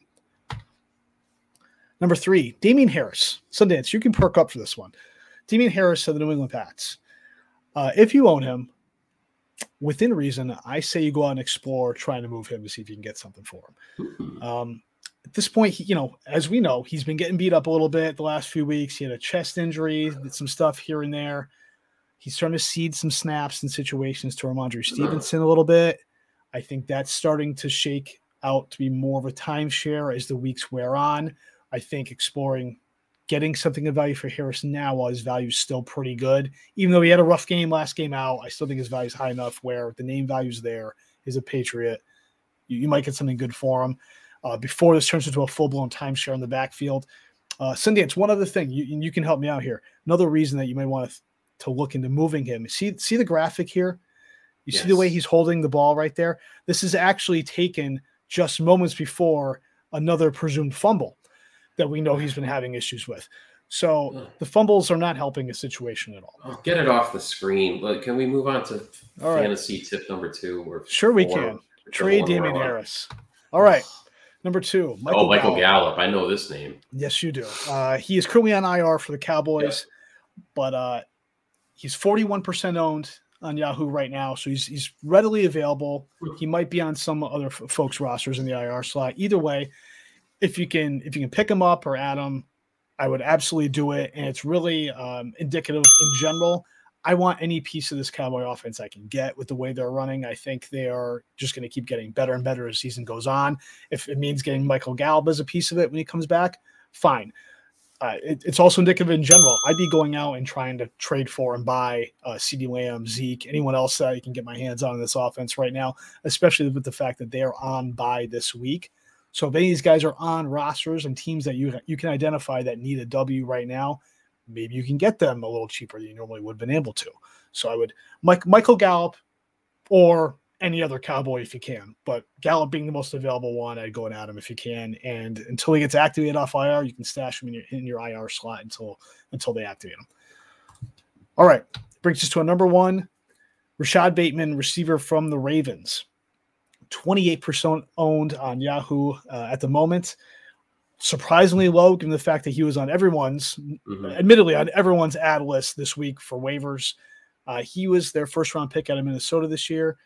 Number three, Damien Harris. Sundance, you can perk up for this one. Damien Harris of the New England Pats. Uh, if you own him, within reason, I say you go out and explore trying to move him to see if you can get something for him. Um, at this point, he, you know, as we know, he's been getting beat up a little bit the last few weeks. He had a chest injury, some stuff here and there. He's starting to cede some snaps and situations to Rhamondre mm-hmm. Stevenson a little bit. I think that's starting to shake out to be more of a timeshare as the weeks wear on. I think exploring getting something of value for Harris now while his value is still pretty good. Even though he had a rough game last game out, I still think his value is high enough where the name value is there. Is a Patriot. You, you might get something good for him uh, before this turns into a full blown timeshare in the backfield. Uh, Sundance, one other thing, you, you can help me out here. Another reason that you may want to, to look into moving him. See, see the graphic here? You yes. see the way he's holding the ball right there? This is actually taken just moments before another presumed fumble that we know he's been having issues with. So the fumbles are not helping the situation at all.
Oh, get it off the screen. can we move on to all fantasy right. tip number two? Or
sure, we can. Trade Damien Harris. All right. Number two,
Michael oh, Michael Gallup. Gallup. I know this name.
Yes, you do. Uh, he is currently on IR for the Cowboys, but uh, he's 41% owned on Yahoo right now, so he's he's readily available. He might be on some other f- folks' rosters in the IR slot. Either way, if you can if you can pick him up or add him, I would absolutely do it. And it's really um, indicative in general I want any piece of this Cowboy offense I can get with the way they're running. I think they are just going to keep getting better and better as season goes on. If it means getting Michael Gallup as a piece of it when he comes back, fine. Uh, it, it's also indicative in general. I'd be going out and trying to trade for and buy uh, CeeDee Lamb, Zeke, anyone else that I can get my hands on in this offense right now, especially with the fact that they are on bye this week. So if any of these guys are on rosters and teams that you you can identify that need a W right now, maybe you can get them a little cheaper than you normally would have been able to. So I would Mike Michael Gallup or any other Cowboy if you can. But Gallup being the most available one, I'd go and add him if you can. And until he gets activated off IR, you can stash him in your in your IR slot until until they activate him. All right, brings us to a number one, Rashod Bateman, receiver from the Ravens. 28% owned on Yahoo uh, at the moment. Surprisingly low, given the fact that he was on everyone's, mm-hmm. admittedly, on everyone's ad list this week for waivers. Uh, he was their first round pick out of Minnesota this year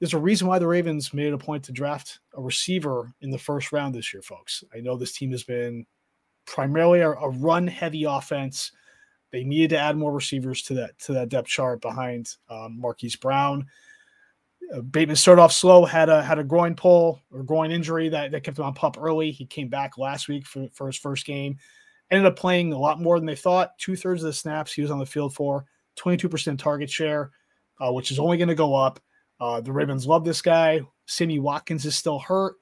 there's a reason why the Ravens made it a point to draft a receiver in the first round this year, folks. I know this team has been primarily a, a run heavy offense. They needed to add more receivers to that to that depth chart behind um, Marquise Brown. Bateman started off slow, had a had a groin pull or groin injury that, that kept him on pup early. He came back last week for, for his first game. Ended up playing a lot more than they thought. Two thirds of the snaps he was on the field for, 22% target share, uh, which is only going to go up. Uh, the Ravens love this guy. Sammy Watkins is still hurt.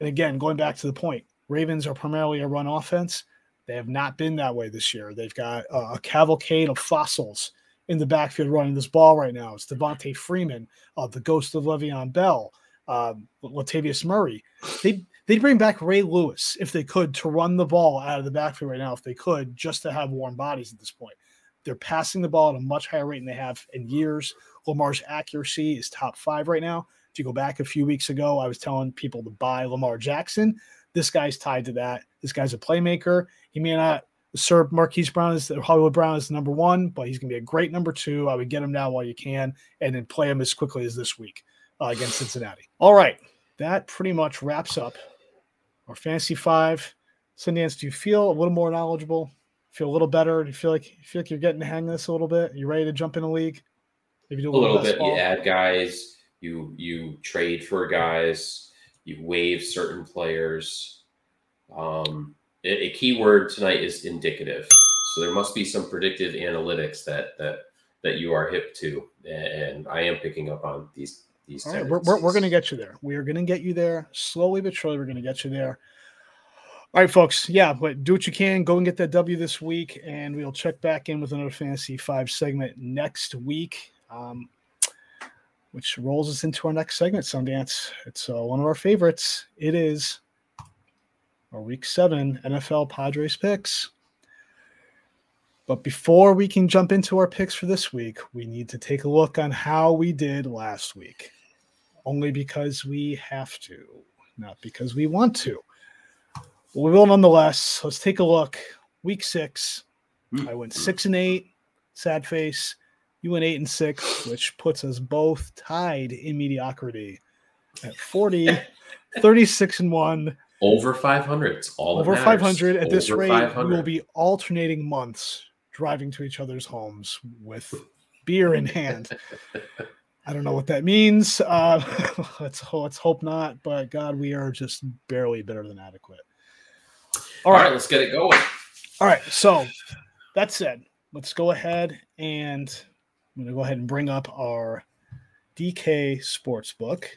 And again, going back to the point, Ravens are primarily a run offense. They have not been that way this year. They've got uh, a cavalcade of fossils in the backfield running this ball right now. It's Devonta Freeman, uh, the ghost of Le'Veon Bell, um, Latavius Murray. They they'd bring back Ray Lewis if they could to run the ball out of the backfield right now, if they could, just to have warm bodies at this point. They're passing the ball at a much higher rate than they have in years. Lamar's accuracy is top five right now. If you go back a few weeks ago, I was telling people to buy Lamar Jackson. This guy's tied to that. This guy's a playmaker. He may not serve Marquise Brown as Hollywood Brown is number one, but he's going to be a great number two. I would get him now while you can, and then play him as quickly as this week uh, against Cincinnati. All right, that pretty much wraps up our fantasy five. Sundance, do you feel a little more knowledgeable? Feel a little better? Do you feel like you feel like you're getting the hang of this a little bit? You ready to jump in a league?
Maybe do a, a little, bit. Ball. You add guys. You you trade for guys. You waive certain players. Um, a, key word tonight is indicative. So there must be some predictive analytics that that that you are hip to, and I am picking up on these these.
All right, we're, we're, we're going to get you there. We are going to get you there slowly but surely. We're going to get you there. All right, folks. Yeah, but do what you can. Go and get that W this week, and we'll check back in with another Fantasy Five segment next week um, which rolls us into our next segment, Sundance. It's uh, one of our favorites. It is our Week Seven NFL Padres picks. But before we can jump into our picks for this week, we need to take a look on how we did last week. Only because we have to, not because we want to. we will nonetheless. Let's take a look. Week six, I went six and eight, sad face. You went eight and six, which puts us both tied in mediocrity at 40, 36 and one.
Over 500. It's all
over 500. At Over this rate, we will be alternating months driving to each other's homes with beer in hand. I don't know what that means. Uh, let's let's hope not. But God, we are just barely better than adequate.
All, All right. right, let's get it going.
All right. So that said, let's go ahead and I'm going to go ahead and bring up our DK sports book.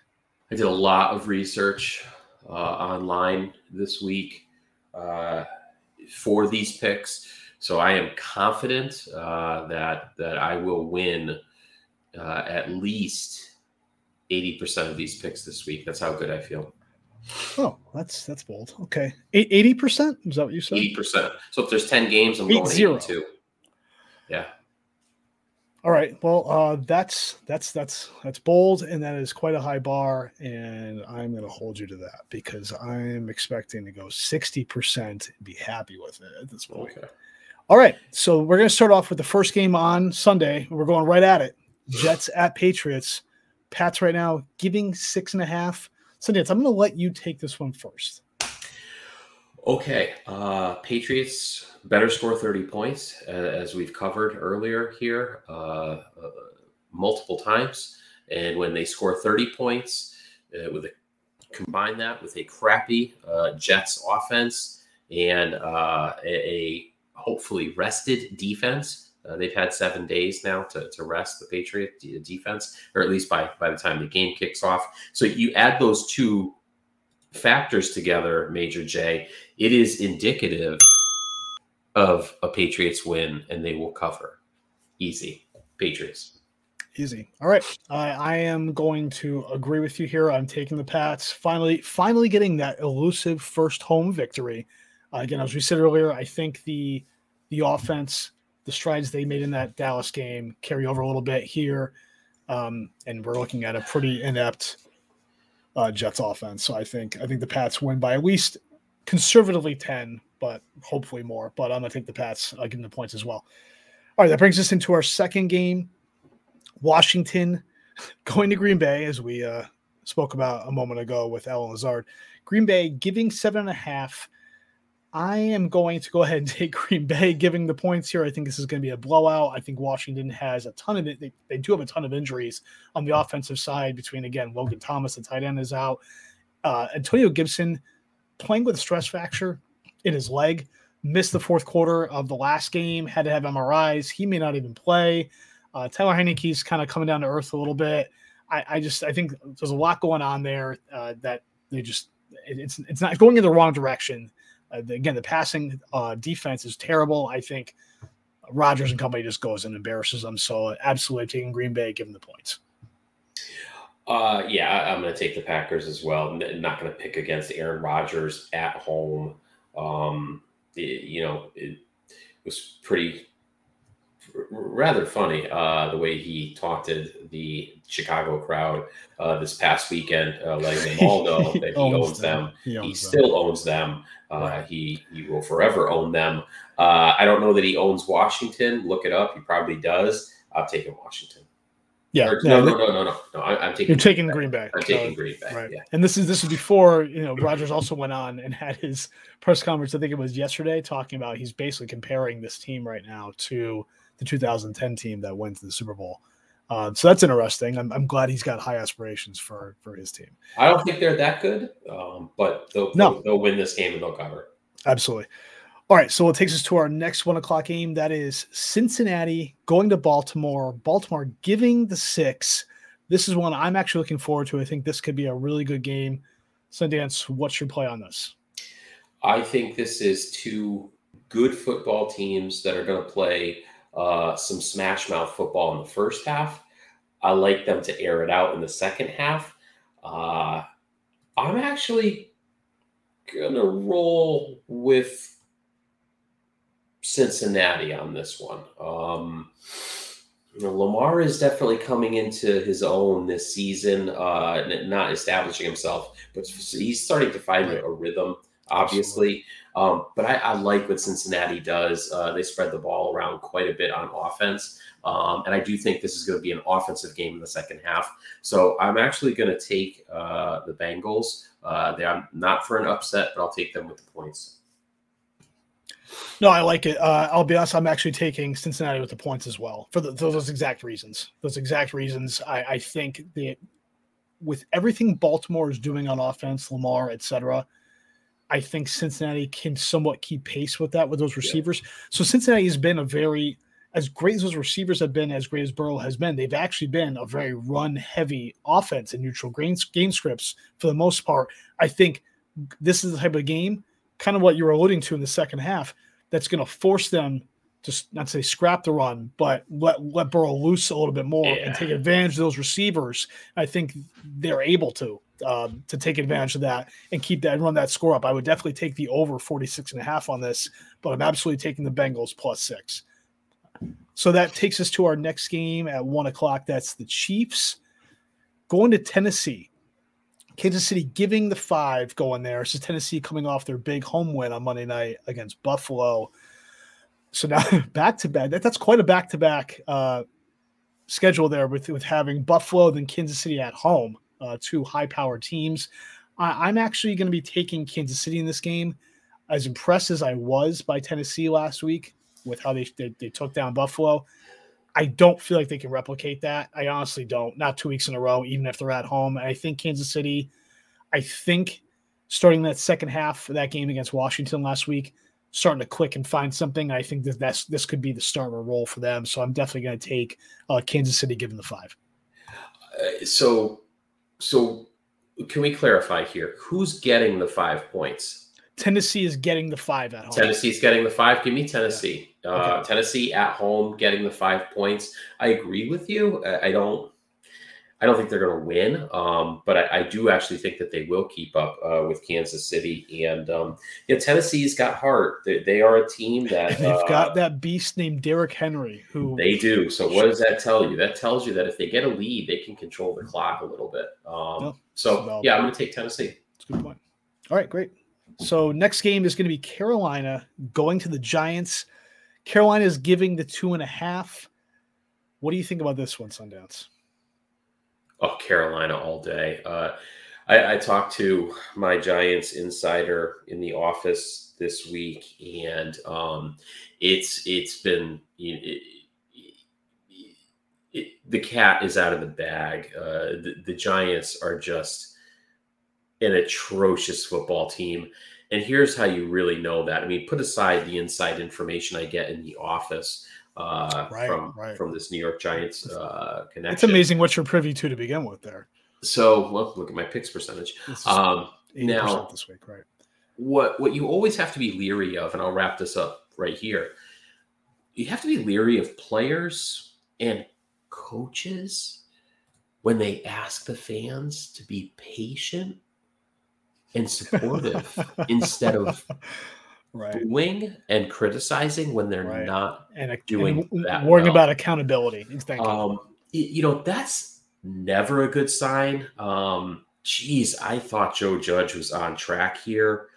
I did a lot of research uh, online this week uh, for these picks, so I am confident uh, that that I will win uh, at least eighty percent of these picks this week. That's how good I feel.
Oh, that's that's bold. Okay, eighty percent is that what you said?
Eighty percent. So if there's ten games, I'm Eight going zero. eighty-two. Yeah.
All right. Well, uh, that's that's that's that's bold, and that is quite a high bar, and I'm going to hold you to that because I'm expecting to go sixty percent and be happy with it at this point. Okay. All right. So we're going to start off with the first game on Sunday. We're going right at it. Jets at Patriots. Pats right now giving six and a half. Sundance, I'm going to let you take this one first.
Okay. Uh, Patriots better score 30 points, as we've covered earlier here uh, uh, multiple times. And when they score 30 points, uh, with a, combine that with a crappy uh, Jets offense and uh, a, a, hopefully rested defense. They've had seven days now to, to rest the Patriot defense, or at least by, by the time the game kicks off. So you add those two factors together, Major J, it is indicative of a Patriots win and they will cover. Easy. Patriots.
Easy. All right. I, I am going to agree with you here. I'm taking the Pats. Finally, finally getting that elusive first home victory. Uh, again, as we said earlier, I think the the offense, the strides they made in that Dallas game carry over a little bit here. Um, and we're looking at a pretty inept uh, Jets offense. So I think I think the Pats win by at least conservatively 10, but hopefully more. But I'm gonna take the Pats. I'll give them the points as well. All right, that brings us into our second game. Washington going to Green Bay, as we uh, spoke about a moment ago with Allen Lazard. Green Bay giving seven and a half. I am going to go ahead and take Green Bay giving the points here. I think this is going to be a blowout. I think Washington has a ton of it. They, they do have a ton of injuries on the offensive side between, again, Logan Thomas, the tight end, is out. Uh, Antonio Gibson playing with a stress fracture in his leg, missed the fourth quarter of the last game, had to have MRIs. He may not even play. Uh, Taylor Heinicke's kind of coming down to earth a little bit. I, I just I think there's a lot going on there uh, that they just it, it's it's not going in the wrong direction. Uh, again, the passing uh, defense is terrible. I think Rodgers and company just goes and embarrasses them. So absolutely taking Green Bay, given the points.
Uh, yeah, I'm going to take the Packers as well. I'm not going to pick against Aaron Rodgers at home. Um, it, you know, it was pretty rather funny uh, the way he taunted the Chicago crowd uh, this past weekend, uh, letting them all know that he owns, owns them. them. He, owns he them. still owns them. Uh, right. He he will forever own them. Uh, I don't know that he owns Washington. Look it up. He probably does. I'm taking Washington.
Yeah,
or, no, no, no, no, no, no. I, am taking.
You're taking Green Bay.
I'm taking Green Bay.
Right.
Yeah.
And this is this is before you know Rodgers also went on and had his press conference. I think it was yesterday, talking about he's basically comparing this team right now to the 2010 team that went to the Super Bowl. Uh, so that's interesting. I'm, I'm glad he's got high aspirations for for his team.
I don't think they're that good, um, but they'll, no. they'll, they'll win this game and they'll cover.
Absolutely. All right, so it takes us to our next one o'clock game. That is Cincinnati going to Baltimore. Baltimore giving the six. This is one I'm actually looking forward to. I think this could be a really good game. Sundance, what's your play on this?
I think this is two good football teams that are going to play uh, some smash mouth football in the first half. I like them to air it out in the second half. Uh, I'm actually gonna roll with Cincinnati on this one. Um, you know, Lamar is definitely coming into his own this season, uh, not establishing himself, but he's starting to find a rhythm obviously. Um, but I, I, like what Cincinnati does. Uh, they spread the ball around quite a bit on offense. Um, and I do think this is going to be an offensive game in the second half. So I'm actually going to take uh, the Bengals. Uh, they are not for an upset, but I'll take them with the points.
No, I like it. Uh, I'll be honest. I'm actually taking Cincinnati with the points as well for, the, for those exact reasons. Those exact reasons. I, I think that with everything Baltimore is doing on offense, Lamar, etc., I think Cincinnati can somewhat keep pace with that with those receivers. Yeah. So Cincinnati has been a very as great as those receivers have been, as great as Burrow has been, they've actually been a very run heavy offense in neutral game, game scripts for the most part. I think this is the type of game, kind of what you're alluding to in the second half, that's going to force them to not say scrap the run, but let let Burrow loose a little bit more yeah. and take advantage of those receivers. I think they're able to um, to take advantage of that and keep that and run that score up. I would definitely take the over 46 and a half on this, but I'm absolutely taking the Bengals plus six. So that takes us to our next game at one o'clock. That's the Chiefs going to Tennessee. Kansas City giving the five going there. So Tennessee coming off their big home win on Monday night against Buffalo. So now back to back. That, that's quite a back to back schedule there with, with having Buffalo then Kansas City at home uh, two high powered teams. I, am actually going to be taking Kansas City in this game. As impressed as I was by Tennessee last week with how they, they, they took down Buffalo, I don't feel like they can replicate that. I honestly don't. Not two weeks in a row, even if they're at home. And I think Kansas City, I think starting that second half of that game against Washington last week, starting to click and find something. I think that that's this could be the start of a role for them. So I'm definitely going to take uh, Kansas City given the five.
Uh, so so can we clarify here? Who's getting the five points?
Tennessee is getting the five at home.
Tennessee's getting the five. Give me Tennessee. Yeah. Okay. Uh, Tennessee at home getting the five points. I agree with you. I, I don't. I don't think they're going to win, um, but I, I, do actually think that they will keep up uh, with Kansas City. And um, yeah, Tennessee's got heart. They, they are a team that
they've uh, got that beast named Derrick Henry. Who
they do. So what does that tell you? That tells you that if they get a lead, they can control the clock a little bit. Um, so yeah, I'm going to take Tennessee.
That's a good point. All right, great. So next game is going to be Carolina going to the Giants. Carolina is giving the two and a half. What do you think about this one, Sundance?
Oh, Carolina all day. Uh, I, I, talked to my Giants insider in the office this week, and um, it's it's been it, it, the cat is out of the bag. Uh, the, the Giants are just an atrocious football team. And here's how you really know that. I mean, put aside the inside information I get in the office uh, right, from right. from this New York Giants uh, connection.
It's amazing what you're privy to to begin with there.
So, well, look at my picks percentage. Um, now,
this week, right?
What what you always have to be leery of, and I'll wrap this up right here. You have to be leery of players and coaches when they ask the fans to be patient and supportive instead of right. booing and criticizing when they're right. not and doing
and that worrying well. about accountability. Exactly.
Um, you know, that's never a good sign. Um, geez, I thought Joe Judge was on track here.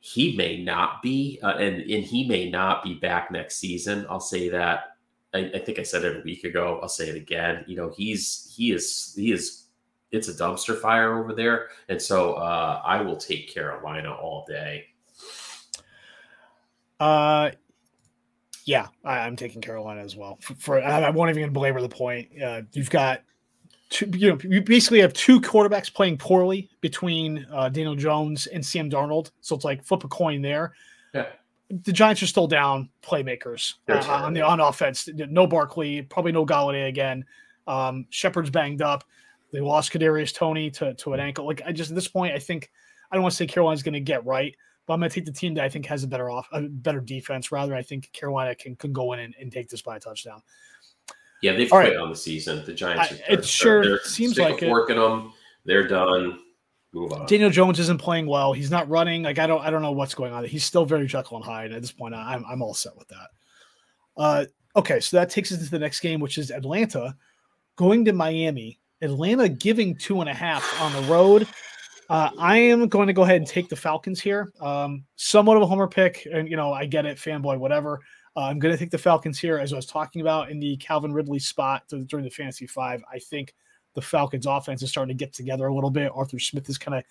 He may not be, uh, and and he may not be back next season. I'll say that. I, I think I said it a week ago. I'll say it again. You know, he's he is he is it's a dumpster fire over there, and so uh, I will take Carolina all day.
Uh, yeah, I, am taking Carolina as well. For, for I, won't even belabor the point. Uh, you've got two, you know, you basically have two quarterbacks playing poorly between uh, Daniel Jones and Sam Darnold. So it's like flip a coin there.
Yeah.
The Giants are still down playmakers uh, on the on offense. No Barkley, probably no Golladay again. Um, Shepard's banged up. They lost Kadarius Toney to, to an ankle. Like I just at this point, I think I don't want to say Carolina's going to get right, but I'm going to take the team that I think has a better off, a better defense. Rather, I think Carolina can can go in and, and take this by a touchdown.
Yeah, they've All quit right. on the season. The Giants.
I, it sure they're, seems like
it. Working them, they're done. Move on.
Daniel Jones isn't playing well. He's not running. Like I don't, I don't know what's going on. He's still very Jekyll and Hyde. At this point, I'm, I'm all set with that. Uh, okay, so that takes us to the next game, which is Atlanta going to Miami Atlanta giving two and a half on the road. Uh, I am going to go ahead and take the Falcons here. Um, somewhat of a homer pick, and you know I get it, fanboy, whatever. Uh, I'm going to take the Falcons here, as I was talking about in the Calvin Ridley spot during the Fantasy Five. I think the Falcons' offense is starting to get together a little bit. Arthur Smith is kind of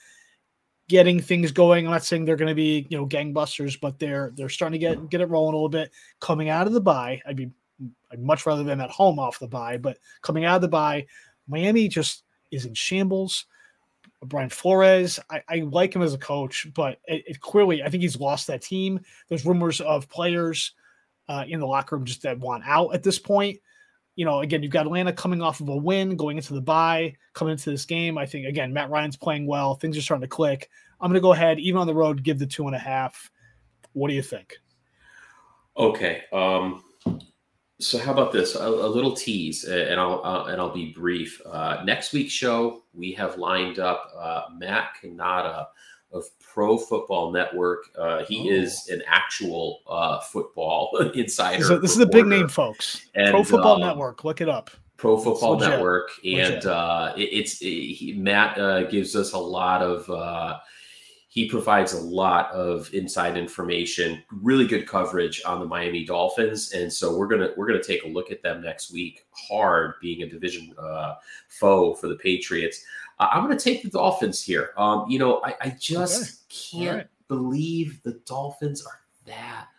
getting things going. I'm not saying they're going to be you know gangbusters, but they're they're starting to get get it rolling a little bit. Coming out of the bye, I'd be I'd much rather them at home off the bye, but coming out of the bye, Miami just is in shambles. Brian Flores, I, I like him as a coach, but it, it, clearly, I think he's lost that team. There's rumors of players uh, in the locker room just that want out at this point. You know, again, you've got Atlanta coming off of a win, going into the bye, coming into this game. I think again, Matt Ryan's playing well. Things are starting to click. I'm going to go ahead, even on the road, give the two and a half. What do you think?
Okay. Um, so how about this? A, a little tease, and I'll uh, and I'll be brief. Uh, next week's show, we have lined up uh, Matt Canada of Pro Football Network. Uh, he oh. is an actual uh, football insider.
This is a, this is a big name, folks. And, Pro Football um, Network. Look it up.
Pro Football Network, and uh, it, it's it, he, Matt gives us a lot of he provides a lot of inside information, really good coverage on the Miami Dolphins, and so we're gonna we're gonna take a look at them next week. Hard being a division uh, foe for the Patriots. Uh, I'm gonna take the Dolphins here. Um, you know, I, I just okay. can't right. believe the Dolphins are that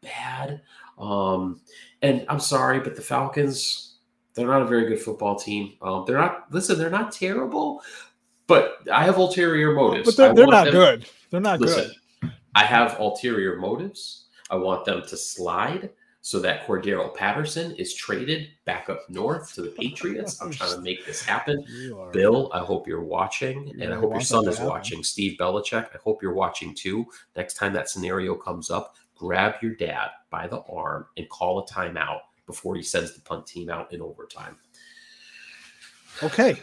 bad. Um, and I'm sorry, but the Falcons, they're not a very good football team. Um, they're not. Listen, they're not terrible, but I have ulterior motives.
But they're, they're not them, good. They're not listen,
good. I have ulterior motives. I want them to slide so that Cordarrelle Patterson is traded back up north to the Patriots. I'm trying to make this happen. Bill, I hope you're watching, and I hope your son is watching. Steve Belichick, I hope you're watching too. Next time that scenario comes up, grab your dad by the arm and call a timeout before he sends the punt team out in overtime.
Okay.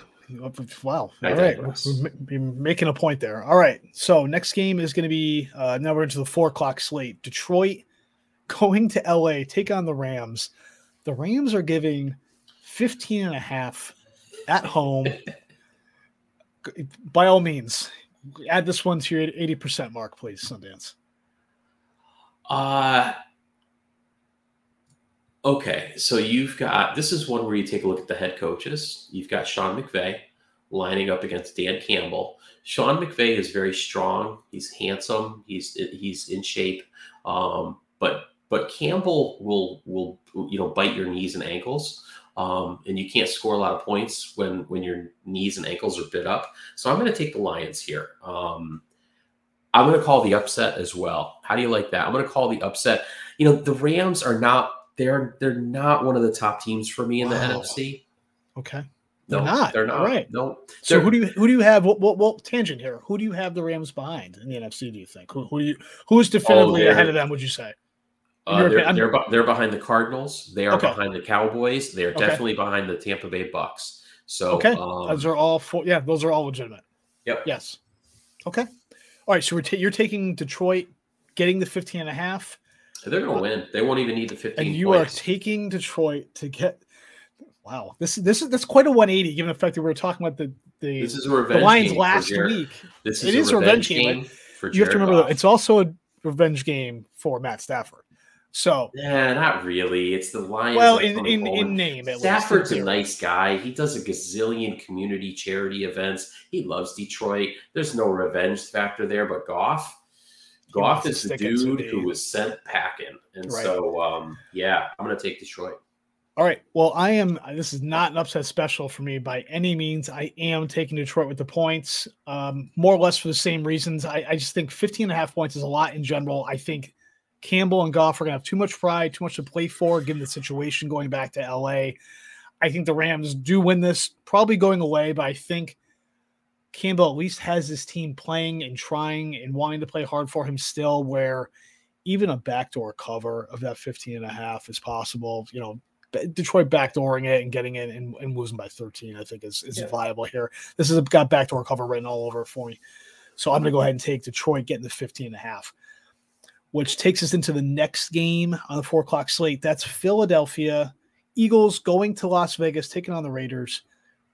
Wow. All right. We're making a point there. All right. So next game is going to be uh, now we're into the four o'clock slate. Detroit going to LA, take on the Rams. The Rams are giving 15 and a half at home. By all means, add this one to your 80% mark, please, Sundance.
Uh okay. So you've got this is one where you take a look at the head coaches. You've got Sean McVay lining up against Dan Campbell. Sean McVay is very strong. He's handsome. He's he's in shape. Um, but but Campbell will will you know bite your knees and ankles, um, and you can't score a lot of points when when your knees and ankles are bit up. So I'm going to take the Lions here. Um, I'm going to call the upset as well. How do you like that? I'm going to call the upset. You know the Rams are not they're they're not one of the top teams for me in the. NFC.
Okay.
No,
they're not.
They're not.
All right.
No.
So who do you who do you have? What, what, what tangent here? Who do you have the Rams behind in the NFC? Do you think who who do you, who is definitively oh, ahead of them? Would you say?
Uh, they're, they're, they're, behind the Cardinals. They are okay. behind the Cowboys. They are okay. definitely behind the Tampa Bay Bucks. So
okay,
um,
those are all four. Yeah, those are all legitimate.
Yep.
Yes. Okay. All right. So we're you're taking Detroit, getting the 15 and a half.
They're going to win. They won't even need the 15.
And you
points.
are taking Detroit to get. Wow, this is this is that's quite a 180 given the fact that we were talking about the the,
this is a revenge
the Lions last week.
This is it a is revenge, revenge game.
game you have to remember that it's also a revenge game for Matt Stafford. So
yeah, not really. It's the Lions.
Well, in in, in name,
Stafford's a nice guy. He does a gazillion community charity events. He loves Detroit. There's no revenge factor there, but Goff. Goff is the dude who was sent packing, and right. so um, yeah, I'm gonna take Detroit.
All right. Well, I am. This is not an upset special for me by any means. I am taking Detroit with the points, um, more or less for the same reasons. I, I just think 15 and a half points is a lot in general. I think Campbell and Goff are going to have too much pride, too much to play for, given the situation going back to LA. I think the Rams do win this, probably going away, but I think Campbell at least has his team playing and trying and wanting to play hard for him still, where even a backdoor cover of that 15 and a half is possible. You know, Detroit backdooring it and getting in and, and losing by 13, I think is, is yeah. viable here. This has got backdoor cover written all over it for me. So I'm going to go ahead and take Detroit getting the 15 and a half which takes us into the next game on the four o'clock slate. That's Philadelphia Eagles going to Las Vegas, taking on the Raiders.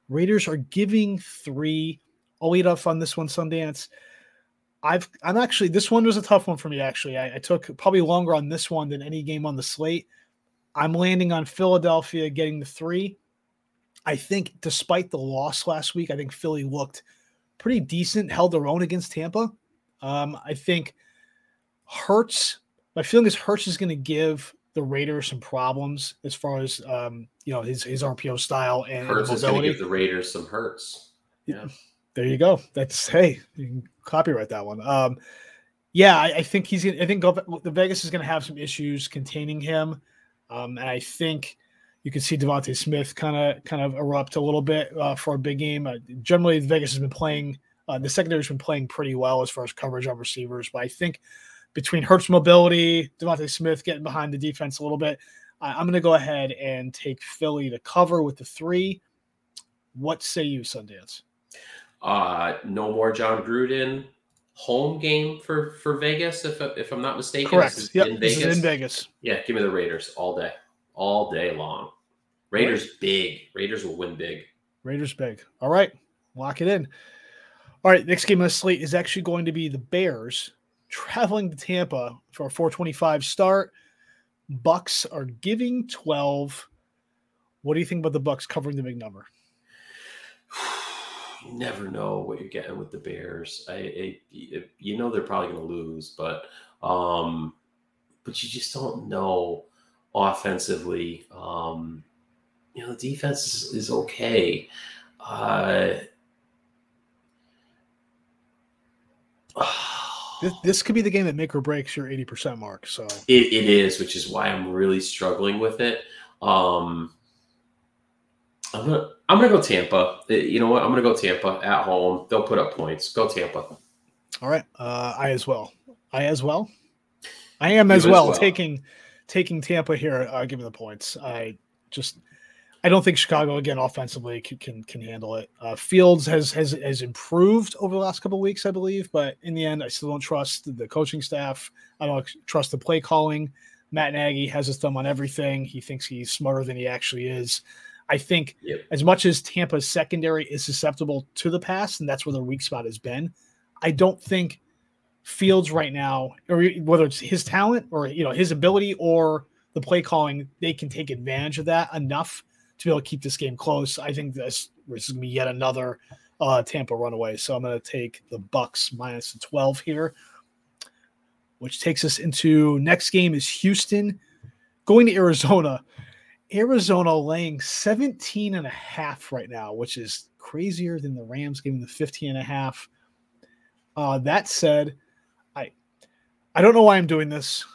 Raiders are giving three. I'll lead off on this one, Sundance. I've I'm actually this one was a tough one for me. Actually, I, I took probably longer on this one than any game on the slate. I'm landing on Philadelphia getting the three. I think despite the loss last week, I think Philly looked pretty decent, held their own against Tampa. Um, I think Hurts, my feeling is Hurts is going to give the Raiders some problems as far as um, you know his his RPO style and
Hurts is going to give the Raiders some hurts.
Yeah, there you go. That's hey, you can copyright that one. Um, yeah, I, I think he's. Gonna, I think the Vegas is going to have some issues containing him, um, and I think you can see DeVonta Smith kind of kind of erupt a little bit uh, for a big game. Uh, generally, Vegas has been playing. Uh, the secondary's been playing pretty well as far as coverage on receivers, but I think between Hurts mobility, DeVonta Smith getting behind the defense a little bit. I'm going to go ahead and take Philly to cover with the three. What say you, Sundance?
Uh, no more Jon Gruden. Home game for for Vegas, if if I'm not mistaken.
Correct. Yep. In Vegas. in Vegas.
Yeah, give me the Raiders all day, all day long. Raiders right. big. Raiders will win big.
Raiders big. All right, lock it in. All right, next game on the slate is actually going to be the Bears traveling to Tampa for a 425 start. Bucks are giving 12. What do you think about the Bucks covering the big number?
You never know what you're getting with the Bears. I, I you know they're probably going to lose, but um, but you just don't know offensively. Um, you know the defense is, is okay. Uh,
this, this could be the game that make or breaks your 80% mark. So
it, it is, which is why I'm really struggling with it. Um, I'm gonna I'm gonna go Tampa. Uh, you know what? I'm gonna go Tampa at home. They'll put up points. Go Tampa.
All right. Uh, I as well. I as well. I am as well, as well, taking taking Tampa here, uh, giving the points. I just I don't think Chicago again offensively can can, can handle it. Uh, Fields has has has improved over the last couple weeks, I believe, but in the end, I still don't trust the coaching staff. I don't trust the play calling. Matt Nagy has his thumb on everything. He thinks he's smarter than he actually is. I think yep. as much as Tampa's secondary is susceptible to the pass, and that's where their weak spot has been, I don't think Fields right now, or whether it's his talent or you know his ability or the play calling, they can take advantage of that enough to be able to keep this game close. I think this, this is going to be yet another uh, Tampa runaway. So I'm going to take the Bucks minus the 12 here, which takes us into next game is Houston going to Arizona. Arizona laying 17 and a half right now, which is crazier than the Rams giving the 15 and a half. Uh, that said, I I don't know why I'm doing this.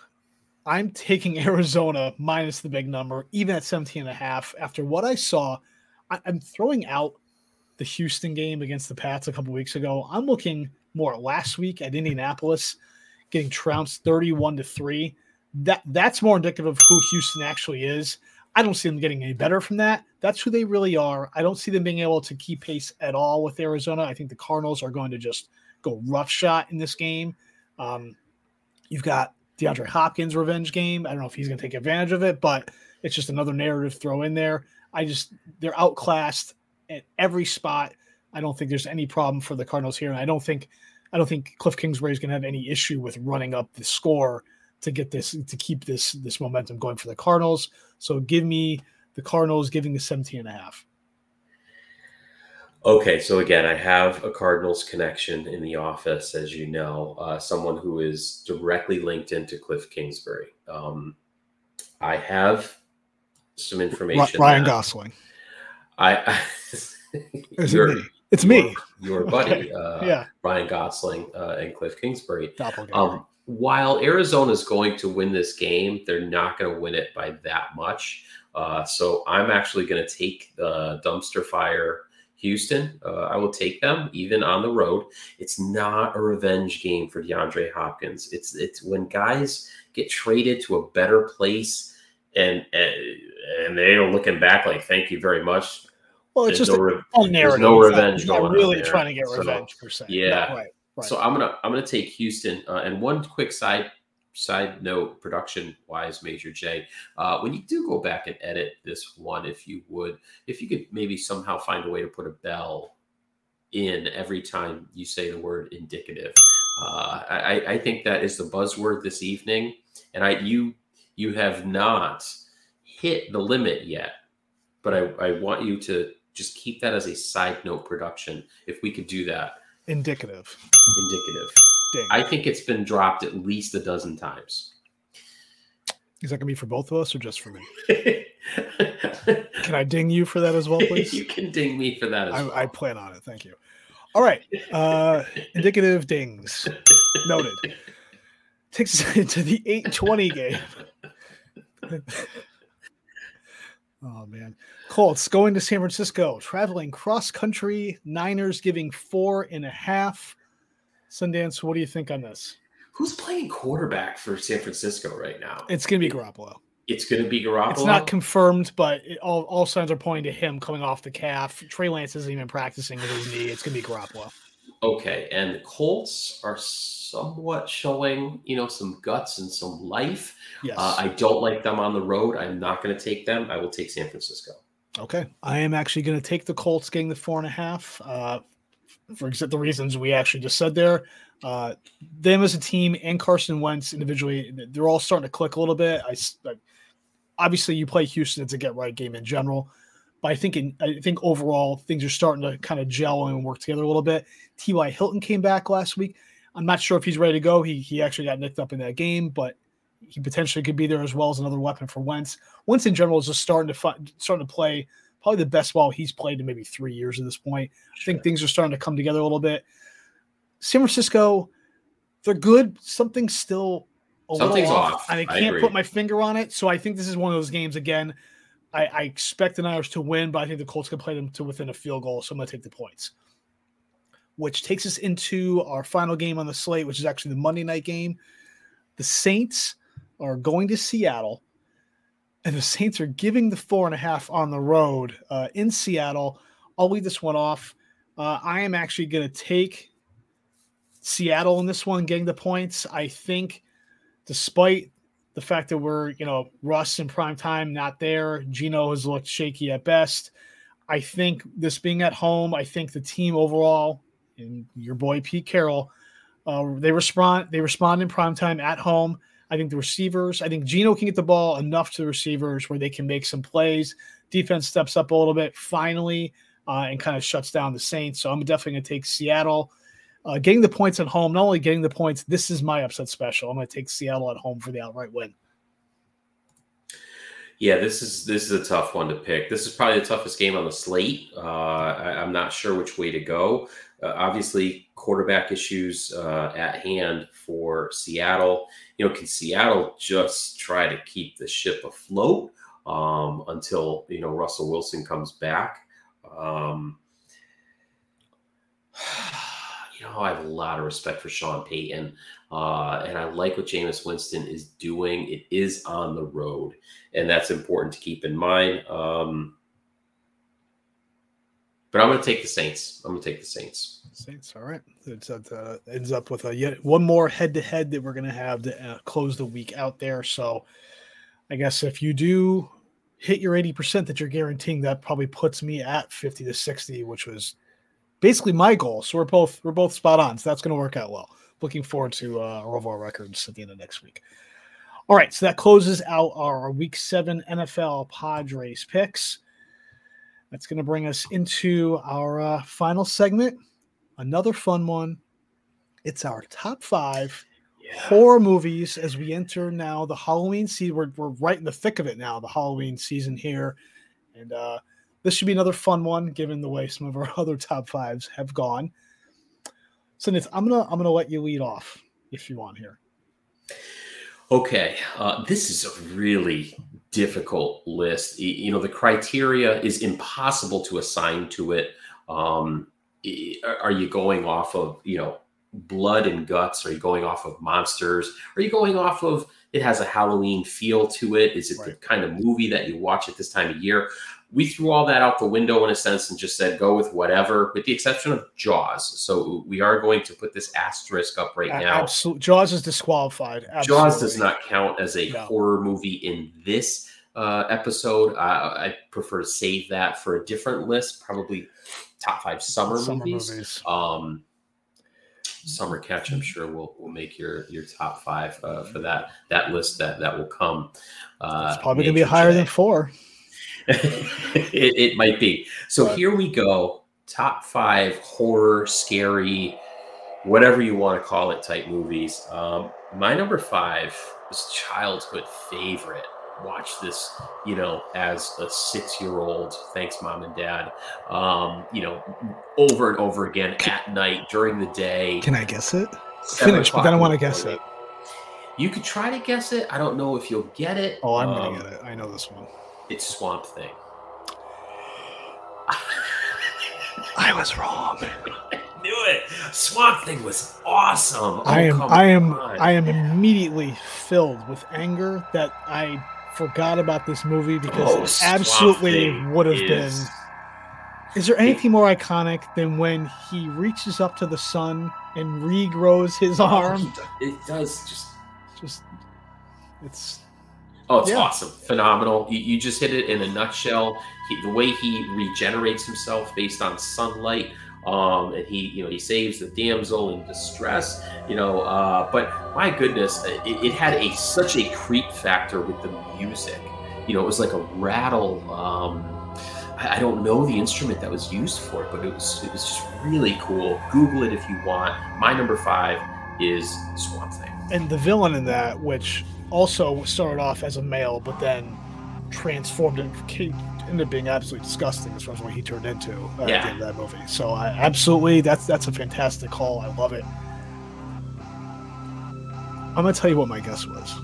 I'm taking Arizona minus the big number, even at 17 and a half. After what I saw, I, am throwing out the Houston game against the Pats a couple weeks ago. I'm looking more last week at Indianapolis getting trounced 31 to 3. That that's more indicative of who Houston actually is. I don't see them getting any better from that. That's who they really are. I don't see them being able to keep pace at all with Arizona. I think the Cardinals are going to just go rough shot in this game. Um, you've got DeAndre Hopkins revenge game. I don't know if he's going to take advantage of it, but it's just another narrative throw in there. I just they're outclassed at every spot. I don't think there's any problem for the Cardinals here, and I don't think I don't think Cliff Kingsbury is going to have any issue with running up the score to get this to keep this this momentum going for the Cardinals. So give me the Cardinals giving the 17 and a half.
Okay, so again, I have a Cardinals connection in the office, as you know, uh, someone who is directly linked into Cliff Kingsbury. Um, I have some information.
Ryan Gosling.
I, I
it's me. It's me.
Your, buddy, okay. uh, yeah, Ryan Gosling uh, and Cliff Kingsbury. Um, while Arizona is going to win this game, they're not going to win it by that much. Uh, so I'm actually going to take the dumpster fire Houston. Uh, I will take them even on the road. It's not a revenge game for DeAndre Hopkins. It's it's when guys get traded to a better place and and, and they are looking back like, "Thank you very much."
Well, it's there's just no, re- there's
no revenge not, going
really trying to get revenge
so,
per se.
Yeah. Right. So I'm gonna I'm gonna take Houston. Uh, and one quick side side note, production wise, Major J, uh, when you do go back and edit this one, if you would, if you could maybe somehow find a way to put a bell in every time you say the word indicative. Uh, I, I think that is the buzzword this evening, and I you you have not hit the limit yet, but I, I want you to just keep that as a side note production. If we could do that,
indicative,
indicative. Ding. I think it's been dropped at least a dozen times.
Is that gonna be for both of us or just for me? can I ding you for that as well, please?
you can ding me for that as I, well.
I plan on it. Thank you. All right. Uh indicative dings. Noted. Takes us into the 820 game. Oh man. Colts going to San Francisco, traveling cross country, Niners giving four and a half. Sundance, what do you think on this?
Who's playing quarterback for San Francisco right now?
It's going to be Garoppolo.
It's going to be Garoppolo.
It's not confirmed, but it, all, all signs are pointing to him coming off the calf. Trey Lance isn't even practicing with his knee. It's going to be Garoppolo.
Okay, and the Colts are somewhat showing, you know, some guts and some life. Yes. Uh, I don't like them on the road. I'm not going to take them. I will take San Francisco.
Okay, I am actually going to take the Colts getting the four and a half. Uh, for the reasons we actually just said there. Uh, them as a team and Carson Wentz individually, they're all starting to click a little bit. I, I obviously you play Houston; it's a get right game in general, but I think in, I think overall things are starting to kind of gel and work together a little bit. T.Y. Hilton came back last week. I'm not sure if he's ready to go. He he actually got nicked up in that game, but he potentially could be there as well as another weapon for Wentz. Wentz in general is just starting to starting to play probably the best ball he's played in maybe three years at this point. Sure. I think things are starting to come together a little bit. San Francisco, they're good. Something's still a
Something's
little off,
off.
I
I
can't
agree.
put my finger on it. So I think this is one of those games again. I, I expect the Niners to win, but I think the Colts can play them to within a field goal. So I'm going to take the points. Which takes us into our final game on the slate, which is actually the Monday night game. The Saints are going to Seattle, and the Saints are giving the four and a half on the road uh, in Seattle. I'll leave this one off. Uh, I am actually going to take Seattle in this one, getting the points. I think, despite the fact that we're, you know, Russ in prime time, not there, Gino has looked shaky at best. I think this being at home, I think the team overall, and your boy Pete Carroll, uh, they respond. They respond in prime time at home. I think the receivers. I think Gino can get the ball enough to the receivers where they can make some plays. Defense steps up a little bit finally uh, and kind of shuts down the Saints. So I'm definitely going to take Seattle. Uh, getting the points at home, not only getting the points, this is my upset special. I'm going to take Seattle at home for the outright win.
Yeah, this is this is a tough one to pick. This is probably the toughest game on the slate. Uh, I, I'm not sure which way to go. Uh, obviously, quarterback issues uh, at hand for Seattle. You know, can Seattle just try to keep the ship afloat um, until you know Russell Wilson comes back? Um, you know, I have a lot of respect for Sean Payton, uh, and I like what Jameis Winston is doing. It is on the road, and that's important to keep in mind. Um, but I'm going to take the Saints. I'm going to take the Saints.
Saints, all right. It uh, ends up with a yet one more head to head that we're going to have to uh, close the week out there. So, I guess if you do hit your eighty percent that you're guaranteeing, that probably puts me at fifty to sixty, which was basically my goal. So we're both we're both spot on. So that's going to work out well. Looking forward to uh, Rovo records at the end of next week. All right, so that closes out our Week Seven NFL Padres picks. That's going to bring us into our uh, final segment. Another fun one. It's our top five
Yeah.
horror movies as we enter now the Halloween season. We're, we're right in the thick of it now, the Halloween season here. And uh, this should be another fun one, given the way some of our other top fives have gone. So Nitz, I'm gonna I'm gonna let you lead off if you want here.
Okay, uh, this is a really difficult list. You know, the criteria is impossible to assign to it. Um, are you going off of you know blood and guts? Are you going off of monsters? Are you going off of it has a Halloween feel to it? Is it the kind of movie that you watch at this time of year? We threw all that out the window in a sense and just said go with whatever, with the exception of Jaws. So we are going to put this asterisk up right now.
Absolutely, Jaws is disqualified.
Jaws does not count as a
No.
horror movie in this uh, episode. Uh, I prefer to save that for a different list, probably top five summer,
Summer
movies.
movies.
Um, Summer Catch, I'm sure will will make your your top five uh, for that that list that that will come. Uh,
It's probably gonna be higher
J.
than four.
it, it might be. So
Right.
here we go. Top five horror, scary, whatever you want to call it, type movies. Um, my number five was childhood favorite. Watch this, you know, as a six-year-old. Thanks, mom and dad. Um, you know, over and over again at night during the day.
Can I guess it? Finish, but then I
in
want to guess it.
You could try to guess it. I don't know if you'll get it.
Oh, I'm
Um,
gonna get it. I know this one.
It's Swamp Thing.
I was wrong.
knew it. Swamp Thing was awesome. Oh,
I am I am
on.
I am immediately filled with anger that I forgot about this movie because
Oh,
it absolutely would have
is-
been. Is there anything more iconic than when he reaches up to the sun and regrows his oh, arm?
It does just.
Just it's
Oh, it's
Yeah.
awesome, phenomenal. You, you just hit it in a nutshell. He, the way he regenerates himself based on sunlight, um, and he, you know, he saves the damsel in distress. You know, uh, but my goodness, it, it had a such a creep factor with the music. You know, it was like a rattle. Um, I, I don't know the instrument that was used for it, but it was it was just really cool. Google it if you want. My number five is Swamp Thing.
And the villain in that, which also started off as a male, but then transformed and came, ended up being absolutely disgusting as far as what he turned into uh, at the end of that movie. So I absolutely that's that's a fantastic call. I love it. I'm gonna tell you what my guess was.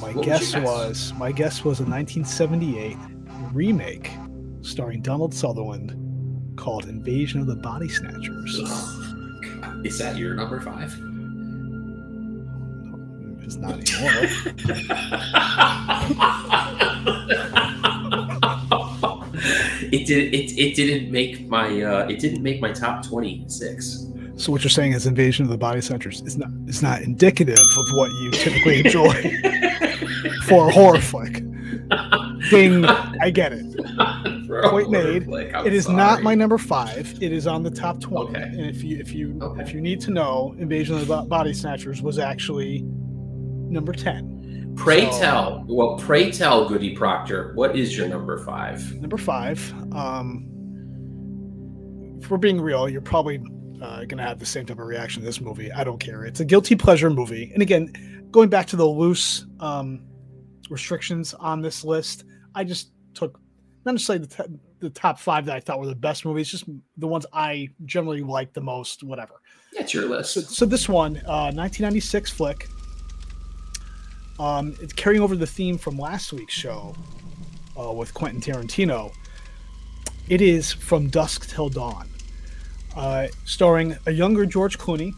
My
What
guess,
guess?
was my guess was a 1978 remake starring Donald Sutherland called Invasion of the Body Snatchers.
Is that your number five?
It's not anymore.
it did. It, it didn't make my. Uh, it didn't make my top twenty six.
so what you're saying is Invasion of the Body Snatchers is not is not indicative of what you typically enjoy for a horror flick. Ding! I get it. Point made. It is not my number five. It is on the top twenty.
Okay.
And if you if you
Okay.
if you need to know, Invasion of the Body Snatchers was actually number ten.
Pray
So-
tell. Well, pray tell, Goody Proctor. What is your number five?
Number five. Um, if we're being real, you're probably uh, gonna have the same type of reaction to this movie. I don't care. It's a guilty pleasure movie. And again, going back to the loose um, restrictions on this list, I just took not necessarily the, t- the top five that I thought were the best movies, just the ones I generally like the most. Whatever.
That's your list.
So, so this one, uh, 1996 flick. Um, it's carrying over the theme from last week's show uh, with Quentin Tarantino. It is From Dusk Till Dawn, uh, starring a younger George Clooney,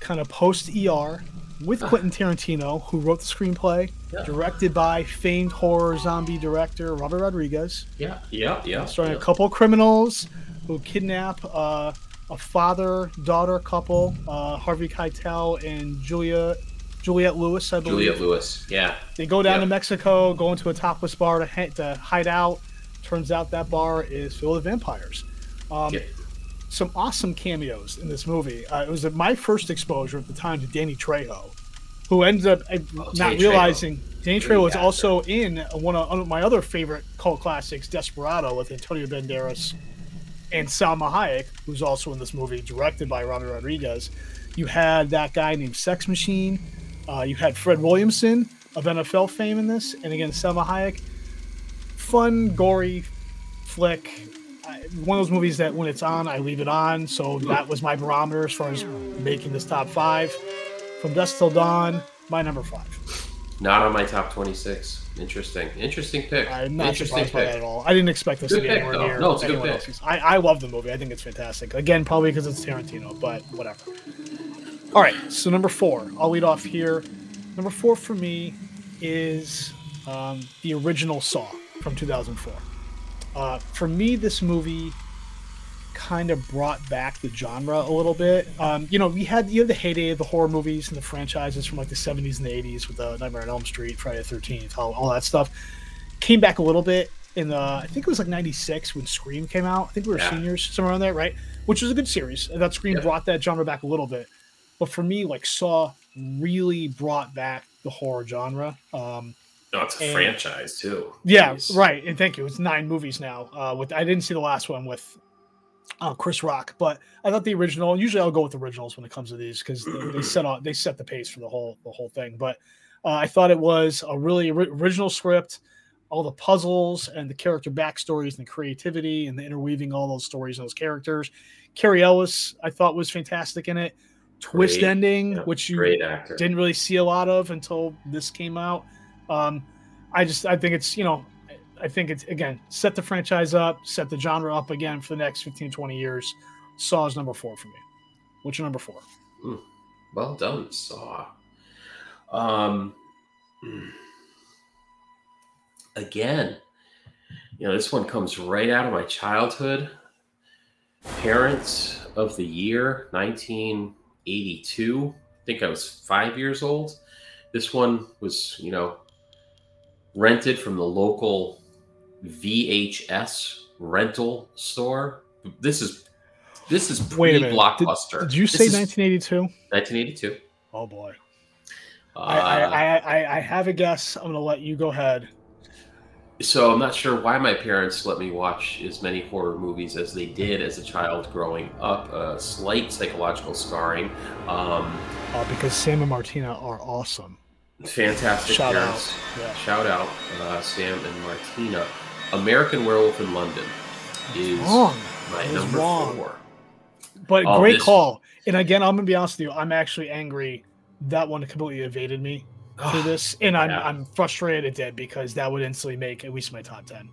kind of post ER, with Quentin Tarantino, who wrote the screenplay,
Yeah.
directed by famed horror zombie director Robert Rodriguez
Yeah, yeah, yeah.
starring
yeah.
a couple of criminals who kidnap uh, a father-daughter couple, uh, Harvey Keitel and Julia Juliette Lewis, I believe.
Juliet Lewis. Yeah.
They go down
Yeah.
to Mexico, go into a topless bar to, ha- to hide out. Turns out that bar is filled with vampires. Um,
Yep.
Some awesome cameos in this movie. Uh, it was my first exposure at the time to Danny Trejo, who ends up uh,
Oh,
not
Danny Trejo.
realizing Danny Trejo was also in one of, one of my other favorite cult classics, Desperado, with Antonio Banderas and Salma Hayek, who's also in this movie, directed by Robert Rodriguez. You had that guy named Sex Machine. Uh, you had Fred Williamson of NFL fame in this, and again Salma Hayek. Fun, gory flick. I- One of those movies that when it's on, I leave it on. So that was my barometer as far as making this top five. From Dusk Till Dawn, my number five.
Not on my top 26. Interesting. Interesting pick.
I'm not
Interesting
surprised by that at all. I didn't expect this
Good
to be
pick,
anywhere
though.
near
No, it's a good pick.
else's. I, I love the movie. I think it's fantastic. Again, probably because it's Tarantino, but whatever. All right, so number four. I'll lead off here. Number four for me is um, the original Saw from 2004. Uh, for me, this movie kind of brought back the genre a little bit. Um, you know, we had you know the heyday of the horror movies and the franchises from like the 70s and the 80s with the Nightmare on Elm Street, Friday the 13th, all, all that stuff. Came back a little bit in the I think it was like 96 when Scream came out. I think we were
Yeah.
seniors somewhere around there, right? Which was a good series. That Scream
Yeah.
brought that genre back a little bit. But for me, like Saw really brought back the horror genre. Um,
No, it's a
And-
franchise, too.
yeah,
Jeez.
right. And thank you. It's nine movies now. Uh, with I didn't see the last one with uh, Chris Rock, but I thought the original. Usually, I'll go with originals when it comes to these because they, they set on they set the pace for the whole the whole thing. But uh, I thought it was a really ori- original script. All the puzzles and the character backstories and the creativity and the interweaving all those stories and those characters. Cary Elwes, I thought was fantastic in it. Twist
Great.
ending,
Yeah,
which you didn't really see a lot of until this came out. Um, I just I think it's you know I think it's again set the franchise up, set the genre up again for the next 15, 20 years. Saw is number four for me. What's your number four?
Well done, Saw. Um, again, you know, this one comes right out of my childhood. Parents of the Year, 1982. I think I was five years old. This one was, you know, rented from the local VHS rental store. This is this is
Wait a
pre
minute. Did,
blockbuster.
did you
This
say 1982?
1982.
Oh boy.
Uh,
I, I, I, I, I have a guess. I'm gonna let you go ahead.
So I'm not sure why my parents let me watch as many horror movies as they did as a child growing up. A slight psychological scarring. Um,
Uh, because Sam and Martina are awesome.
fantastic
Shout out.
parents.
Yeah.
Shout out, uh, Sam and Martina. American Werewolf in London is
Wrong.
my
was
number
wrong.
four.
But
Oh,
great
this-
call. And again, I'm gonna be honest with you. I'm actually angry that one completely evaded me for this, and I'm
yeah.
I'm frustrated it did because that would instantly make at least my top ten.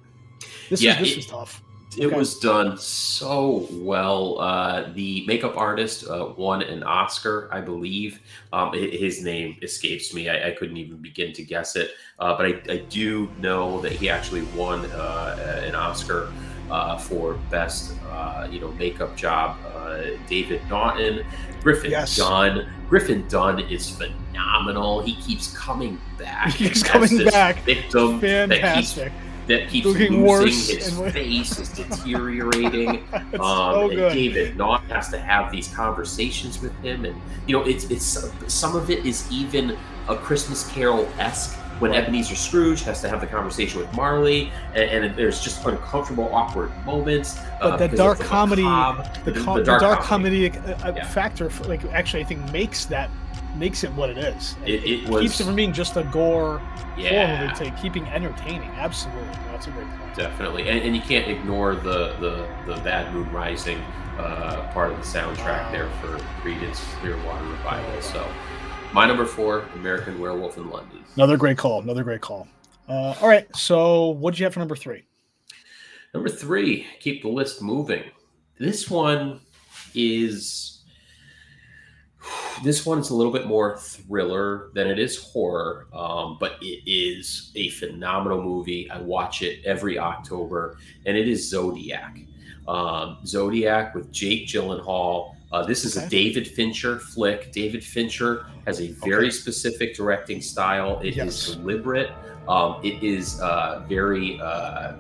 This
Yeah,
was this
it-
was tough.
It
Okay.
was done so well. Uh, the makeup artist uh, won an Oscar, I believe. Um, his name escapes me. I, I couldn't even begin to guess it. Uh, but I, I do know that he actually won uh, an Oscar uh, for best, uh, you know, makeup job. Uh, David Naughton, Griffin
Yes.
Dunne. Griffin Dunne is phenomenal. He keeps coming back.
He's
as
coming back.
Victim
Fantastic.
That keeps losing
worse
his face is deteriorating. Um,
so
and. David Naught has to have these conversations with him, and you know, it's it's some of it is even a Christmas Carol esque. When Ebenezer Scrooge has to have the conversation with Marley, and, and there's just uncomfortable, awkward moments.
But
uh,
the dark comedy-
macabre-
the, com-
the
the dark,
dark
comedy, uh, uh,
Yeah.
factor, for, like actually, I think makes that makes it what it is.
It- it was-
keeps it from being just a gore
yeah,
horror to keeping entertaining. Absolutely, that's a great point.
Definitely, and, and you can't ignore the the the Bad Moon Rising uh, part of the soundtrack
Wow.
there for Creedence Clearwater Revival. So, my number four, American Werewolf in London.
Another great call. Another great call. Uh, all right, so what did you have for number three?
Number three, keep the list moving. This one is this one is a little bit more thriller than it is horror, um, but it is a phenomenal movie. I watch it every October, and it is Zodiac. Um, Zodiac with Jake Gyllenhaal. Uh, this is a David Fincher flick. David Fincher has a very
Okay.
specific directing style. It is
Yes.
deliberate. Um, it is uh, very uh,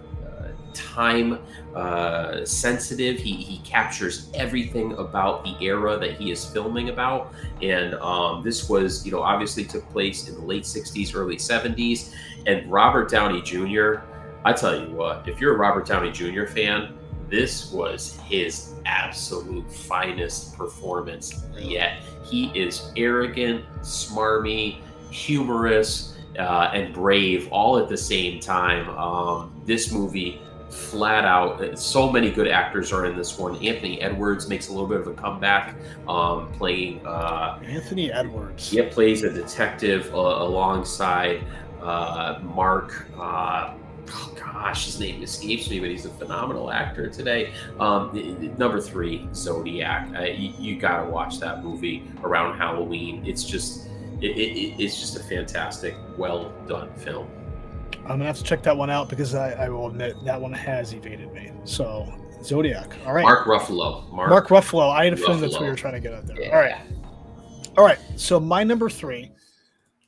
time uh, sensitive. He, he captures everything about the era that he is filming about. And um, this was, you know, obviously took place in the late 60s, early 70s. And Robert Downey Jr., I tell you what, if you're a Robert Downey Jr. fan, this was his absolute finest performance yet. He is arrogant, smarmy, humorous, uh, and brave all at the same time. Um, this movie, flat out, so many good actors are in this one. Anthony Edwards makes a little bit of a comeback, um, playing. Uh,
Anthony Edwards.
he plays a detective uh, alongside uh, Mark. Uh, oh gosh, his name escapes me, but he's a phenomenal actor today. Um, number three, Zodiac. Uh, you, you got to watch that movie around Halloween. It's just, it, it- it's just a fantastic, well done film.
I'm gonna have to check that one out because I, I will admit that one has evaded me. So Zodiac. All right.
Mark Ruffalo. Mark,
Mark Ruffalo. I had a feeling that's what you were trying to get out there.
Yeah.
All right. All right. So my number three.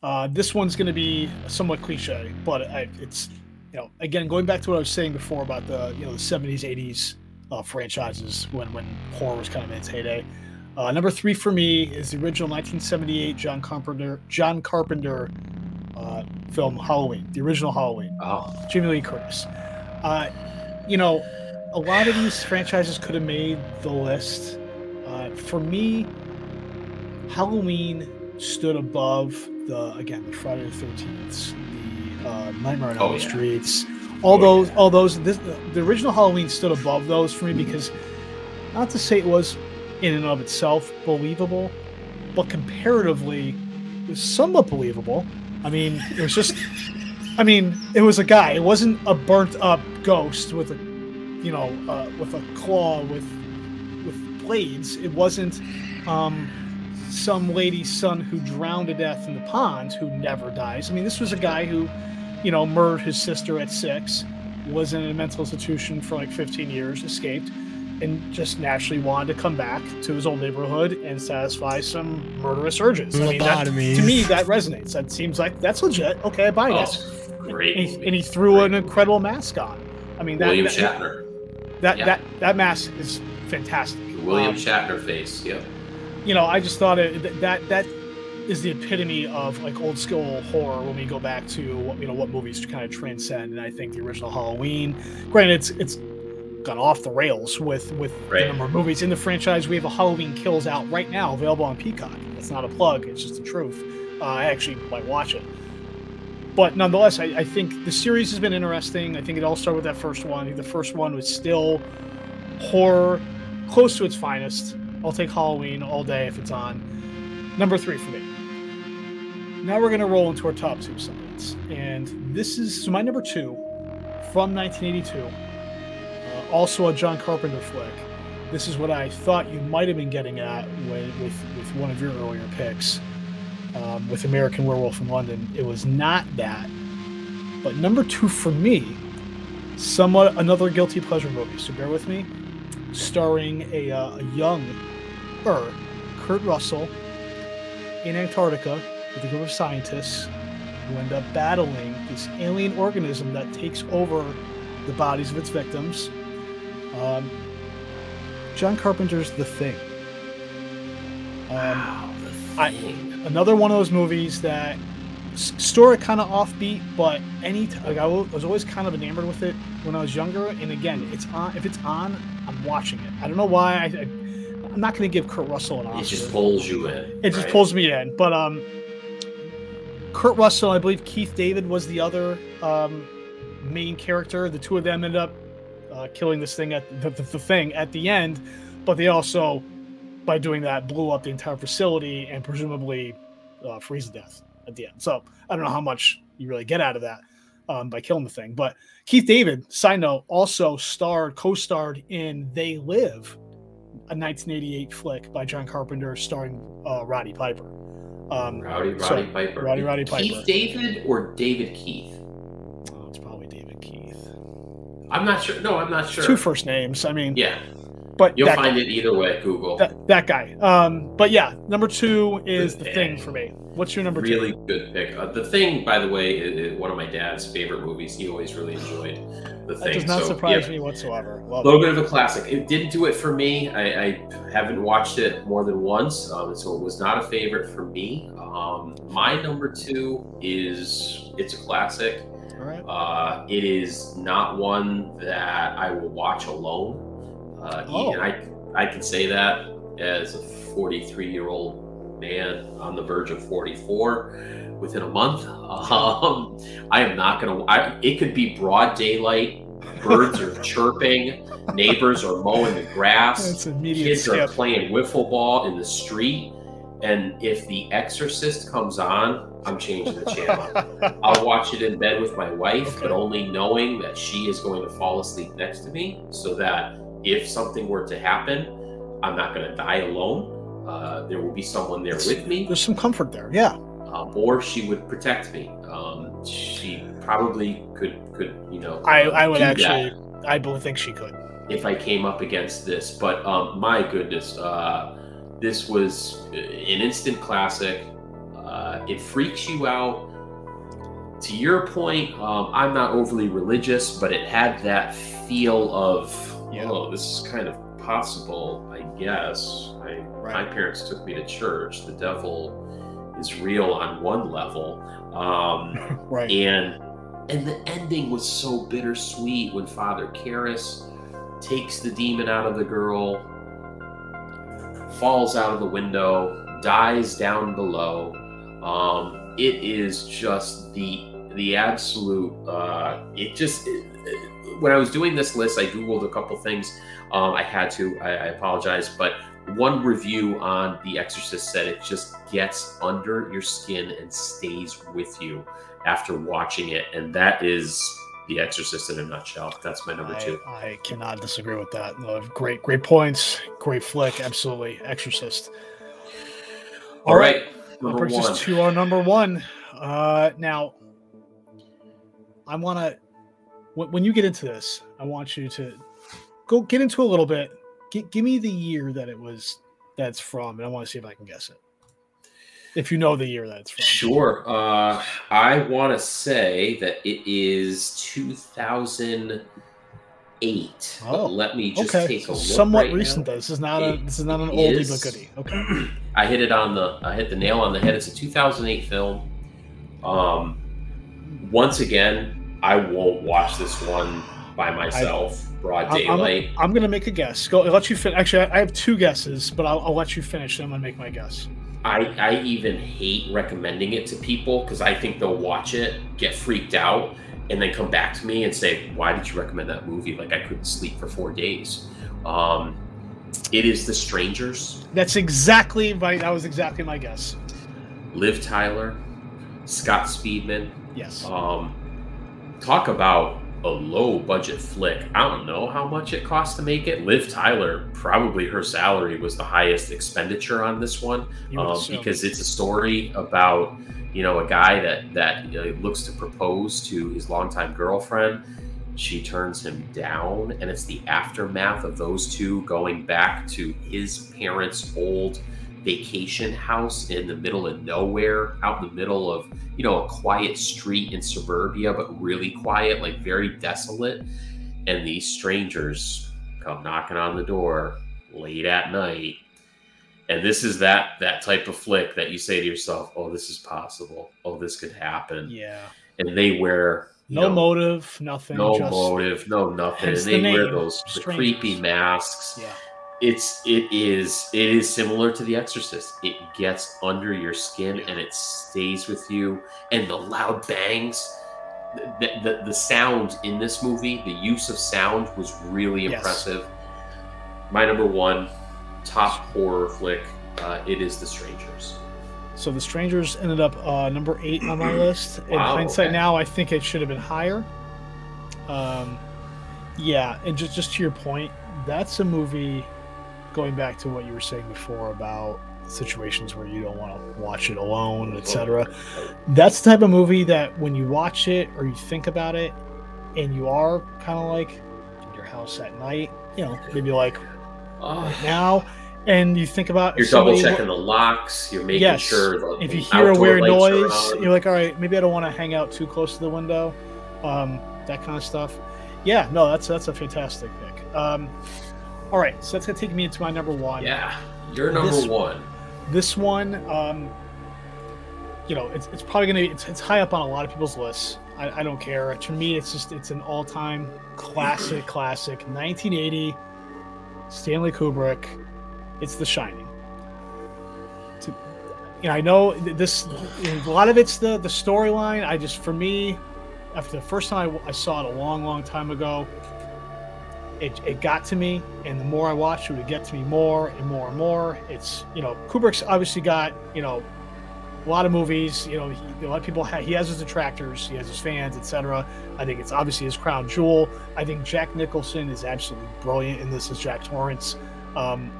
Uh, this one's going to be somewhat cliche, but I, it's you know again going back to what I was saying before about the you know the 70s 80s uh, franchises when when horror was kind of in its heyday. Uh, number three for me is the original 1978 John Carpenter John Carpenter uh, film Halloween, the original Halloween.
Oh,
Jamie Lee Curtis. Uh, you know, a lot of these franchises could have made the list. Uh, for me, Halloween stood above the again the Friday the Thirteenth, the uh, Nightmare on
Oh,
Elm
yeah.
Streets, all
Oh,
those,
yeah.
all those. This, the original Halloween stood above those for me because, not to say it was in and of itself believable, but comparatively, it was somewhat believable. I mean, it was just. I mean, it was a guy. It wasn't a burnt up ghost with a, you know, uh, with a claw with with blades. It wasn't um, some lady's son who drowned to death in the pond who never dies. I mean, this was a guy who, you know, murdered his sister at six, was in a mental institution for like 15 years, escaped, and just naturally wanted to come back to his old neighborhood and satisfy some murderous urges. I mean, that, to me, that resonates. That seems like that's legit. Okay, I buy
oh,
that
great.
and he, and he threw
Great
an incredible mask on. I mean, that
William
that,
Shatner.
that,
Yeah.
that that mask is fantastic.
William
Um,
Shatner face. Yep.
you know, I just thought it, that- that that is the epitome of like old school horror when we go back to what you know what movies kind of transcend. And I think the original Halloween, granted, it's it's gone off the rails with with
Right.
the number of movies in the franchise. We have a Halloween Kills out right now, available on Peacock. It's not a plug; it's just the truth. Uh, I actually might watch it. But nonetheless, I, I think the series has been interesting. I think it all started with that first one. I think the first one was still horror, close to its finest. I'll take Halloween all day if it's on. Number three for me. now we're gonna roll into our top two summits, and this is so my number two from 1982, uh, also a John Carpenter flick. This is what I thought you might have been getting at with with, with one of your earlier picks, um, with American Werewolf in London. It was not that, but number two for me, somewhat another guilty pleasure movie. So bear with me, starring a, uh, a young, er, Kurt Russell in Antarctica with a group of scientists who end up battling this alien organism that takes over the bodies of its victims. Um, John Carpenter's The Thing. Um,
Wow, the
I-
thing.
another one of those movies that story kind of offbeat, but any t- like I was always kind of enamored with it when I was younger. And again, it's on. If it's on, I'm watching it. I don't know why. I, I I'm not going to give Kurt Russell an Oscar.
it just pulls you in.
It just pulls me in. But um, Kurt Russell, I believe Keith David was the other um, main character. The two of them ended up uh, killing this thing at the, the, the thing at the end, but they also, by doing that, blew up the entire facility and presumably uh, freeze to death at the end. So I don't know how much you really get out of that um, by killing the thing. But Keith David, side note, also starred, co-starred in They Live, a 1988 flick by John Carpenter starring uh, Roddy Piper. Um,
Rowdy Roddy
So,
Piper.
Roddy Roddy Piper.
Keith
Piper.
David or David Keith? I'm not sure. No, I'm not sure.
Two first names. I mean,
Yeah,
but
you'll find
guy,
it either way. Google.
That, that guy. Um, but yeah, number two is
Good
the thing for me. What's your number
really
two?
good pick. Uh, the Thing, by the way, is, is one of my dad's favorite movies. He always really enjoyed The thing.
That does not
so,
surprise
yeah,
me whatsoever.
A little
it.
bit of a classic. It didn't do it for me. I, I haven't watched it more than once, um, so it was not a favorite for me. Um, my number two is it's a classic.
All right.
Uh, it is not one that I will watch alone. Uh,
Oh.
And I, I can say that as a 43 year old man on the verge of 44 within a month. Um, I am not going to, it could be broad daylight, birds are chirping, neighbors are mowing the grass, kids are playing wiffle ball in the street. And if The Exorcist comes on, I'm changing the channel. I'll watch it in bed with my wife,
Okay.
but only knowing that she is going to fall asleep next to me so that if something were to happen, I'm not going to die alone. Uh, there will be someone there with me,
There's some comfort there. Yeah.
um, or she would protect me. Um, she probably could, could you know,
I, I would
that
actually, I believe think she could.
if I came up against this. But um, my goodness, uh, this was an instant classic. Uh, it freaks you out. To your point, um, I'm not overly religious, but it had that feel of,
Yeah.
oh, this is kind of possible, I guess. I, My parents took me to church. The devil is real on one level. Um,
Right.
and and the ending was so bittersweet when Father Karras takes the demon out of the girl, falls out of the window, dies down below. Um, it is just the the absolute. Uh, it just it- it- when I was doing this list, I googled a couple things. Um, I had to. I, I apologize, but one review on The Exorcist said it just gets under your skin and stays with you after watching it, and that is The Exorcist in a nutshell. That's my number
I,
two.
I cannot disagree with that. No, great, great points. Great flick. Absolutely. Exorcist.
All right,
That
number
brings
one.
us to our number one. Uh, now, I want to, when, you get into this, I want you to go get into a little bit. Give me the year that it was, that's from, and I want to see if I can guess it. If you know the year that it's from.
Sure. Uh, I want to say that it is 2008.
Oh,
but let me just
okay,
take a look.
somewhat
right
recent.
now.
Though. This is not a this is not an oldie
is-
but goodie. Okay.
I hit it on the. I hit the nail on the head. It's a 2008 film. Um, once again, I won't watch this one by myself. Broad
I'm- I'm-
daylight.
I'm gonna make a guess. Go. I'll let you finish. Actually, I I have two guesses, but I'll, I'll let you finish. Then I'm gonna make my guess.
I, I even hate recommending it to people because I think they'll watch it, get freaked out, and then come back to me and say, "Why did you recommend that movie? Like I couldn't sleep for four days." Um, it is The Strangers.
That's exactly my. That was exactly my guess.
Liv Tyler, Scott Speedman.
Yes.
Um, talk about a low budget flick. I don't know how much it cost to make it. Liv Tyler, probably her salary was the highest expenditure on this one um, because it's a story about you know a guy that that uh, looks to propose to his longtime girlfriend. She turns him down, and it's the aftermath of those two going back to his parents' old vacation house in the middle of nowhere, out in the middle of, you know, a quiet street in suburbia, but really quiet, like very desolate. And these strangers come knocking on the door late at night. And this is that that type of flick that you say to yourself, "Oh, this is possible. Oh, this could happen."
Yeah.
And they wear
no know, motive, nothing.
No just, motive, no nothing. And they the wear those the creepy masks.
Yeah
it's it is it is similar to the exorcist. It gets under your skin and it stays with you and the loud bangs the, the, the sound in this movie the use of sound was really impressive. Yes. my number one top horror flick uh, it is the strangers.
So the strangers ended up uh, number eight on my list. In wow, hindsight okay. now i think it should have been higher. Um, yeah and just just to your point that's a movie going back to what you were saying before about situations where you don't want to watch it alone, etc. That's the type of movie that when you watch it or you think about it, and you are kind of like in your house at night, you know, maybe like uh, now, and you think about
you're double checking the locks, you're making yes, sure. The,
if you hear a weird noise, you're like, all right, maybe I don't want to hang out too close to the window, um, that kind of stuff. Yeah, no, that's that's a fantastic pick. Um, all right, so that's gonna take me into my number one.
Yeah, your number
this,
one.
This one, um, you know, it's, it's probably gonna it's, it's high up on a lot of people's lists. I, I don't care. To me, it's just it's an all time classic, classic, 1980, Stanley Kubrick. It's The Shining. To, you know, I know this. A lot of it's the the storyline. I just, for me, after the first time I, I saw it a long, long time ago, it, it got to me and the more i watched it would get to me more and more and more. It's you know kubrick's obviously got you know a lot of movies you know he, a lot of people he has his detractors he has his fans etc i think it's obviously his crown jewel. I think jack nicholson is absolutely brilliant in this as jack torrance. Um,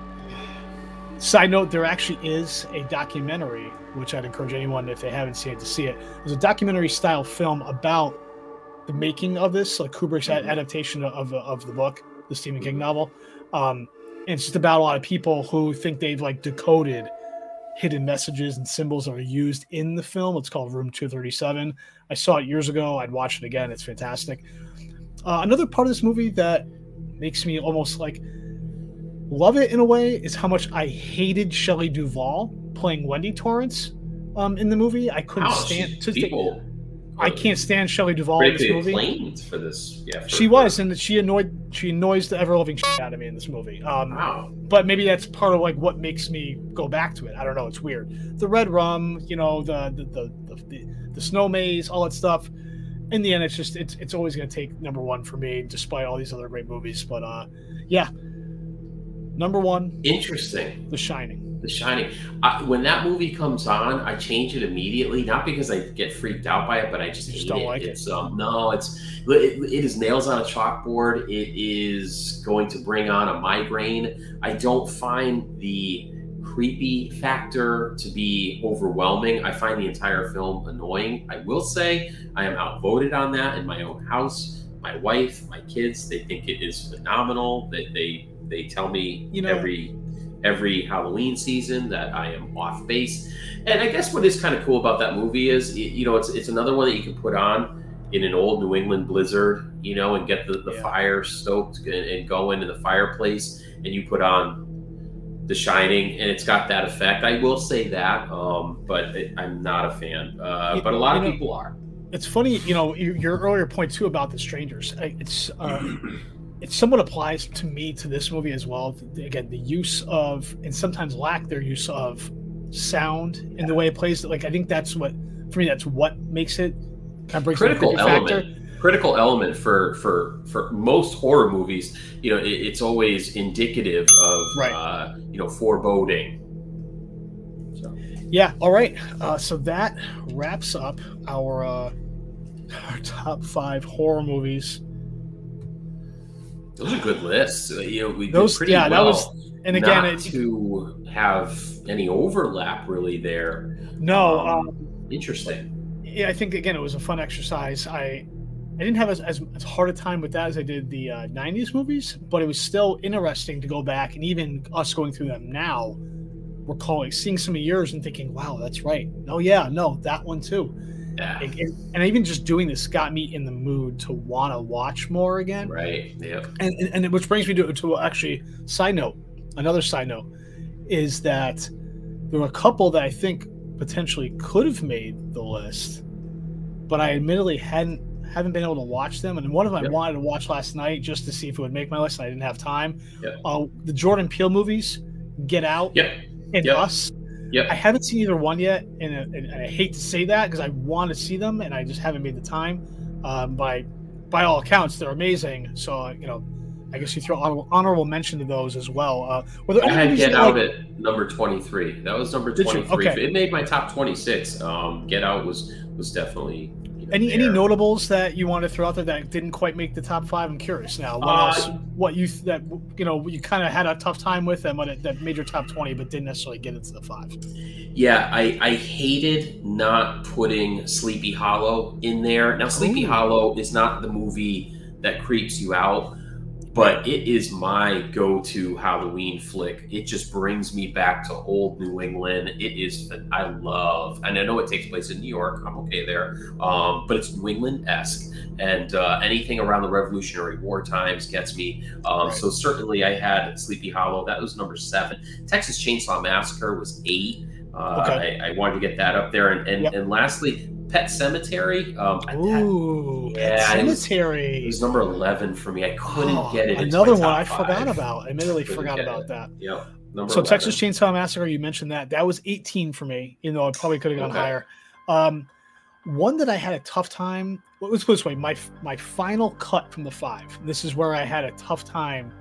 side note there actually is a documentary which i'd encourage anyone if they haven't seen it to see it. There's a documentary style film about the making of this, like Kubrick's mm-hmm. adaptation of, of the book, the Stephen King novel. Um, and it's just about a lot of people who think they've like decoded hidden messages and symbols that are used in the film. It's called Room 237. I saw it years ago. I'd watch it again. It's fantastic. Uh, another part of this movie that makes me almost like love it in a way is how much I hated Shelley Duvall playing Wendy Torrance um, in the movie. I couldn't stand
to people
I can't stand Shelley Duvall in this movie.
for this. Yeah, for,
she was, and she annoyed. She annoys the ever loving shit out of me in this movie. Um,
wow.
But maybe that's part of like what makes me go back to it. I don't know. It's weird. The red rum, you know, the the the the, the, the snow maze, all that stuff. In the end, it's just it's it's always going to take number one for me, despite all these other great movies. But uh, yeah, number one.
Interesting.
The Shining.
The Shining. I, when that movie comes on, I change it immediately. Not because I get freaked out by it, but I just, just
don't
it.
like
it's,
it.
Um, no, it's it, it is nails on a chalkboard. It is going to bring on a migraine. I don't find the creepy factor to be overwhelming. I find the entire film annoying. I will say I am outvoted on that in my own house. My wife, my kids, they think it is phenomenal. That they, they they tell me you know, every every Halloween season that I am off base. And I guess what is kind of cool about that movie is, you know, it's it's another one that you can put on in an old New England blizzard, you know, and get the, the yeah. fire stoked and, and go into the fireplace, and you put on The Shining, and it's got that effect. I will say that, um, but it, I'm not a fan. Uh, but a lot of know, people are.
It's funny, you know, your, your earlier point too about the strangers. It's. Uh, it somewhat applies to me to this movie as well. Again, the use of and sometimes lack their use of sound in the way it plays. Like I think that's what for me that's what makes it kind of
critical element. Factor. Critical element for for for most horror movies. You know, it, it's always indicative of
right.
uh, you know foreboding.
So. Yeah. All right. Uh, so that wraps up our uh, our top five horror movies.
Those are good lists. Uh, you know, we
Those-
did pretty
yeah, that
well.
was- And again,
not
it,
to have any overlap really there.
no.
Um,
Um,
Interesting.
yeah, I think again it was a fun exercise. I I didn't have as, as, as hard a time with that as I did the uh, '90s movies, but it was still interesting to go back and even us going through them now, recalling seeing some of yours and thinking, "Wow, that's right." Oh yeah, no, that one too.
Yeah.
And even just doing this got me in the mood to want to watch more again.
Right. Yeah.
And, and, and which brings me to, to actually side note, another side note is that there were a couple that I think potentially could have made the list, but I admittedly hadn't haven't been able to watch them. And one of them I wanted to watch last night just to see if it would make my list, and I didn't have time.
Yep.
Uh, the Jordan Peele movies, Get Out,
Yep.
and
Yep.
Us.
Yep.
I haven't seen either one yet, and, and, and I hate to say that because I want to see them, and I just haven't made the time. Um, by by all accounts, they're amazing. So uh, you know, I guess you throw honorable, honorable mention to those as well. Uh, were
I had Get Out
like-
at number twenty-three. That was number twenty-three.
Okay.
It made my top twenty-six. Um, Get Out was was definitely you know,
any any notables that you want to throw out there that didn't quite make the top five? I'm curious now. What
Uh,
else? What you th- that you know you kind of had a tough time with them, but that made your top twenty, but didn't necessarily get into the five.
Yeah, I, I hated not putting Sleepy Hollow in there. Now, Sleepy
Ooh.
Hollow is not the movie that creeps you out, but it is my go to Halloween flick. It just brings me back to old New England. It is, I love, and I know it takes place in New York. I'm okay there, um, but it's New England esque. And uh, anything around the Revolutionary War times gets me. Um,
Right.
So, certainly, I had Sleepy Hollow. That was number seven. Texas Chainsaw Massacre was eight. Uh,
Okay.
I, I wanted to get that up there, and and,
Yep.
and lastly, Pet Sematary. Um, I-
Ooh,
Yeah,
Pet
it was-
Cemetery.
it was number eleven for me. I couldn't
Oh,
get it.
Another one I forgot about. I admittedly
Couldn't
forgot about
it.
that.
Yep. Number
So
11.
Texas Chainsaw Massacre, you mentioned that. That was 18 for me, even though I probably could have gone
Okay.
higher. Um, one that I had a tough time. Let's put this way: my my final cut from the five. This is where I had a tough time,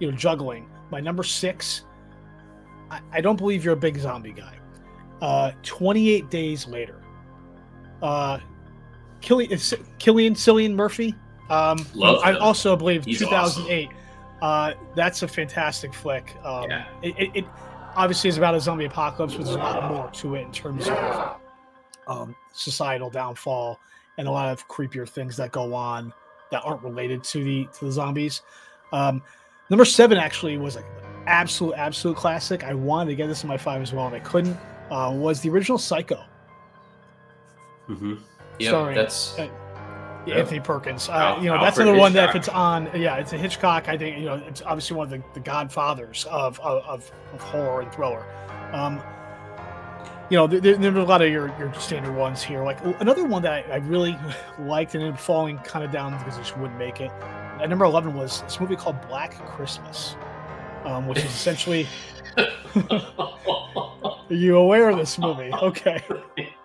you know, juggling. My number six. I, I don't believe you're a big zombie guy. Uh, 28 days later. Uh, Cillian, Killian Cillian Murphy. Um, I also believe
He's
2008. Uh, that's a fantastic flick. Um,
Yeah.
it, it, it obviously is about a zombie apocalypse, but there's a lot more to it in terms of um, societal downfall and a lot of creepier things that go on that aren't related to the to the zombies. Um, number seven actually was an absolute absolute classic. I wanted to get this in my five as well, and I couldn't. Uh, was the original Psycho?
Mhm. Yeah,
Sorry.
that's
Uh,
Yeah.
Anthony Perkins. Uh,
Al-
you know, that's
Alfred
another one that if it's on, yeah, it's a Hitchcock. I think you know, it's obviously one of the, the godfathers of, of of of horror and thriller. Um, you know, there, there, there are a lot of your your standard ones here. Like another one that I, I really liked and ended up falling kind of down because it just wouldn't make it. At number eleven was this movie called Black Christmas, um, which is essentially. Are you aware of this movie? Okay.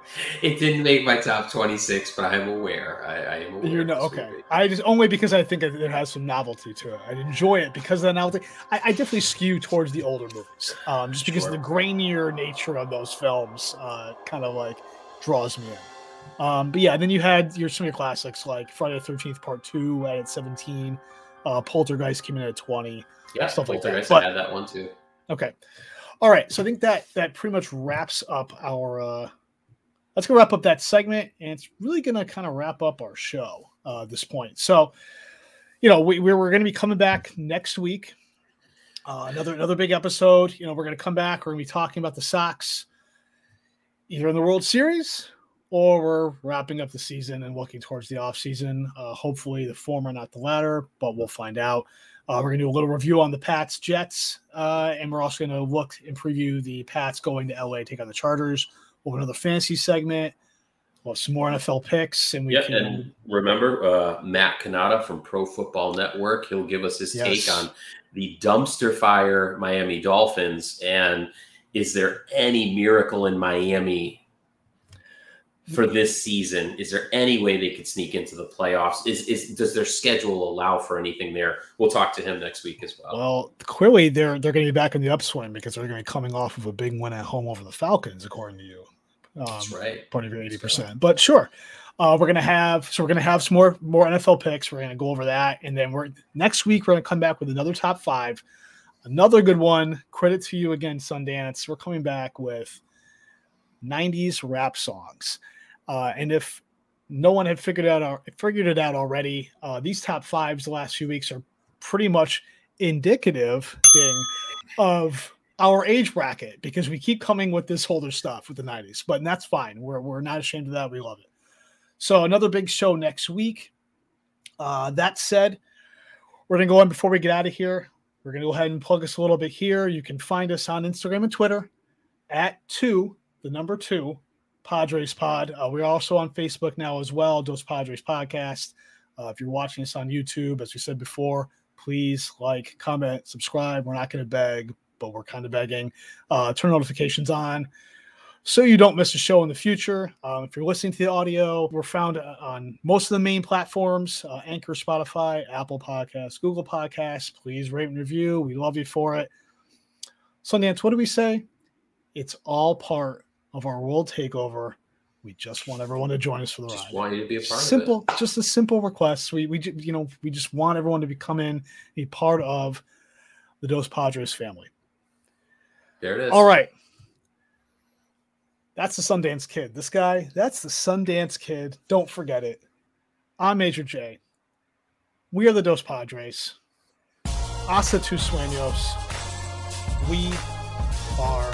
it didn't make my top twenty-six, but I'm aware. I, I am aware.
You know, okay.
movie.
I just only because I think it has some novelty to it. I enjoy it because of the novelty. I, I definitely skew towards the older movies, um, just because
Sure.
the grainier nature of those films uh, kind of like draws me in. Um, but yeah, then you had your some of your classics like Friday the Thirteenth Part Two at seventeen, uh, Poltergeist came in at twenty.
Yeah,
Stuff like that. But-
I had that one too.
Okay. All right. So I think that that pretty much wraps up our uh let's go wrap up that segment and it's really gonna kind of wrap up our show uh at this point. So you know, we, we we're gonna be coming back next week. Uh, another another big episode. You know, we're gonna come back, we're gonna be talking about the Sox either in the World Series or we're wrapping up the season and looking towards the off season. Uh, hopefully the former, not the latter, but we'll find out. Uh, we're going to do a little review on the Pats Jets, uh, and we're also going to look and preview the Pats going to LA, take on the Chargers. We'll have another fantasy segment. We'll have some more NFL picks, and we
Yeah,
can.
and remember uh, Matt Canada from Pro Football Network. He'll give us his
Yes.
take on the dumpster fire Miami Dolphins, and is there any miracle in Miami? for this season. Is there any way they could sneak into the playoffs? Is is does their schedule allow for anything there? We'll talk to him next week as well.
Well, clearly they're they're going to be back in the upswing because they're going to be coming off of a big win at home over the Falcons, according to you.
Um, That's right.
Part of your eighty percent, but sure. Uh, we're gonna have so we're gonna have some more more NFL picks. We're gonna go over that, and then we're next week we're gonna come back with another top five, another good one. Credit to you again, Sundance. We're coming back with '90s rap songs. Uh, and if no one had figured out figured it out already, uh, these top fives the last few weeks are pretty much indicative thing of our age bracket because we keep coming with this holder stuff with the 90s, but that's fine. We're, we're not ashamed of that. We love it. So another big show next week. Uh, that said, we're gonna go on before we get out of here. We're gonna go ahead and plug us a little bit here. You can find us on Instagram and Twitter at two, the number two, Padres Pod. Uh, we're also on Facebook now as well, Dos Padres Podcast. Uh, if you're watching us on YouTube, as we said before, please like, comment, subscribe. We're not going to beg, but we're kind of begging. Uh, turn notifications on so you don't miss a show in the future. Um, if you're listening to the audio, we're found uh, on most of the main platforms uh, Anchor, Spotify, Apple Podcasts, Google Podcasts. Please rate and review. We love you for it. Sundance, what do we say? It's all part of our world takeover. We just want everyone to join us for the
just
ride.
Want you to be a part
simple, just a simple request. We we you know we just want everyone to be come in, be part of the Dos Padres family.
There it is.
All right. That's the Sundance Kid. This guy, that's the Sundance Kid. Don't forget it. I'm Major J. We are the Dos Padres. Hasta tus sueños. We are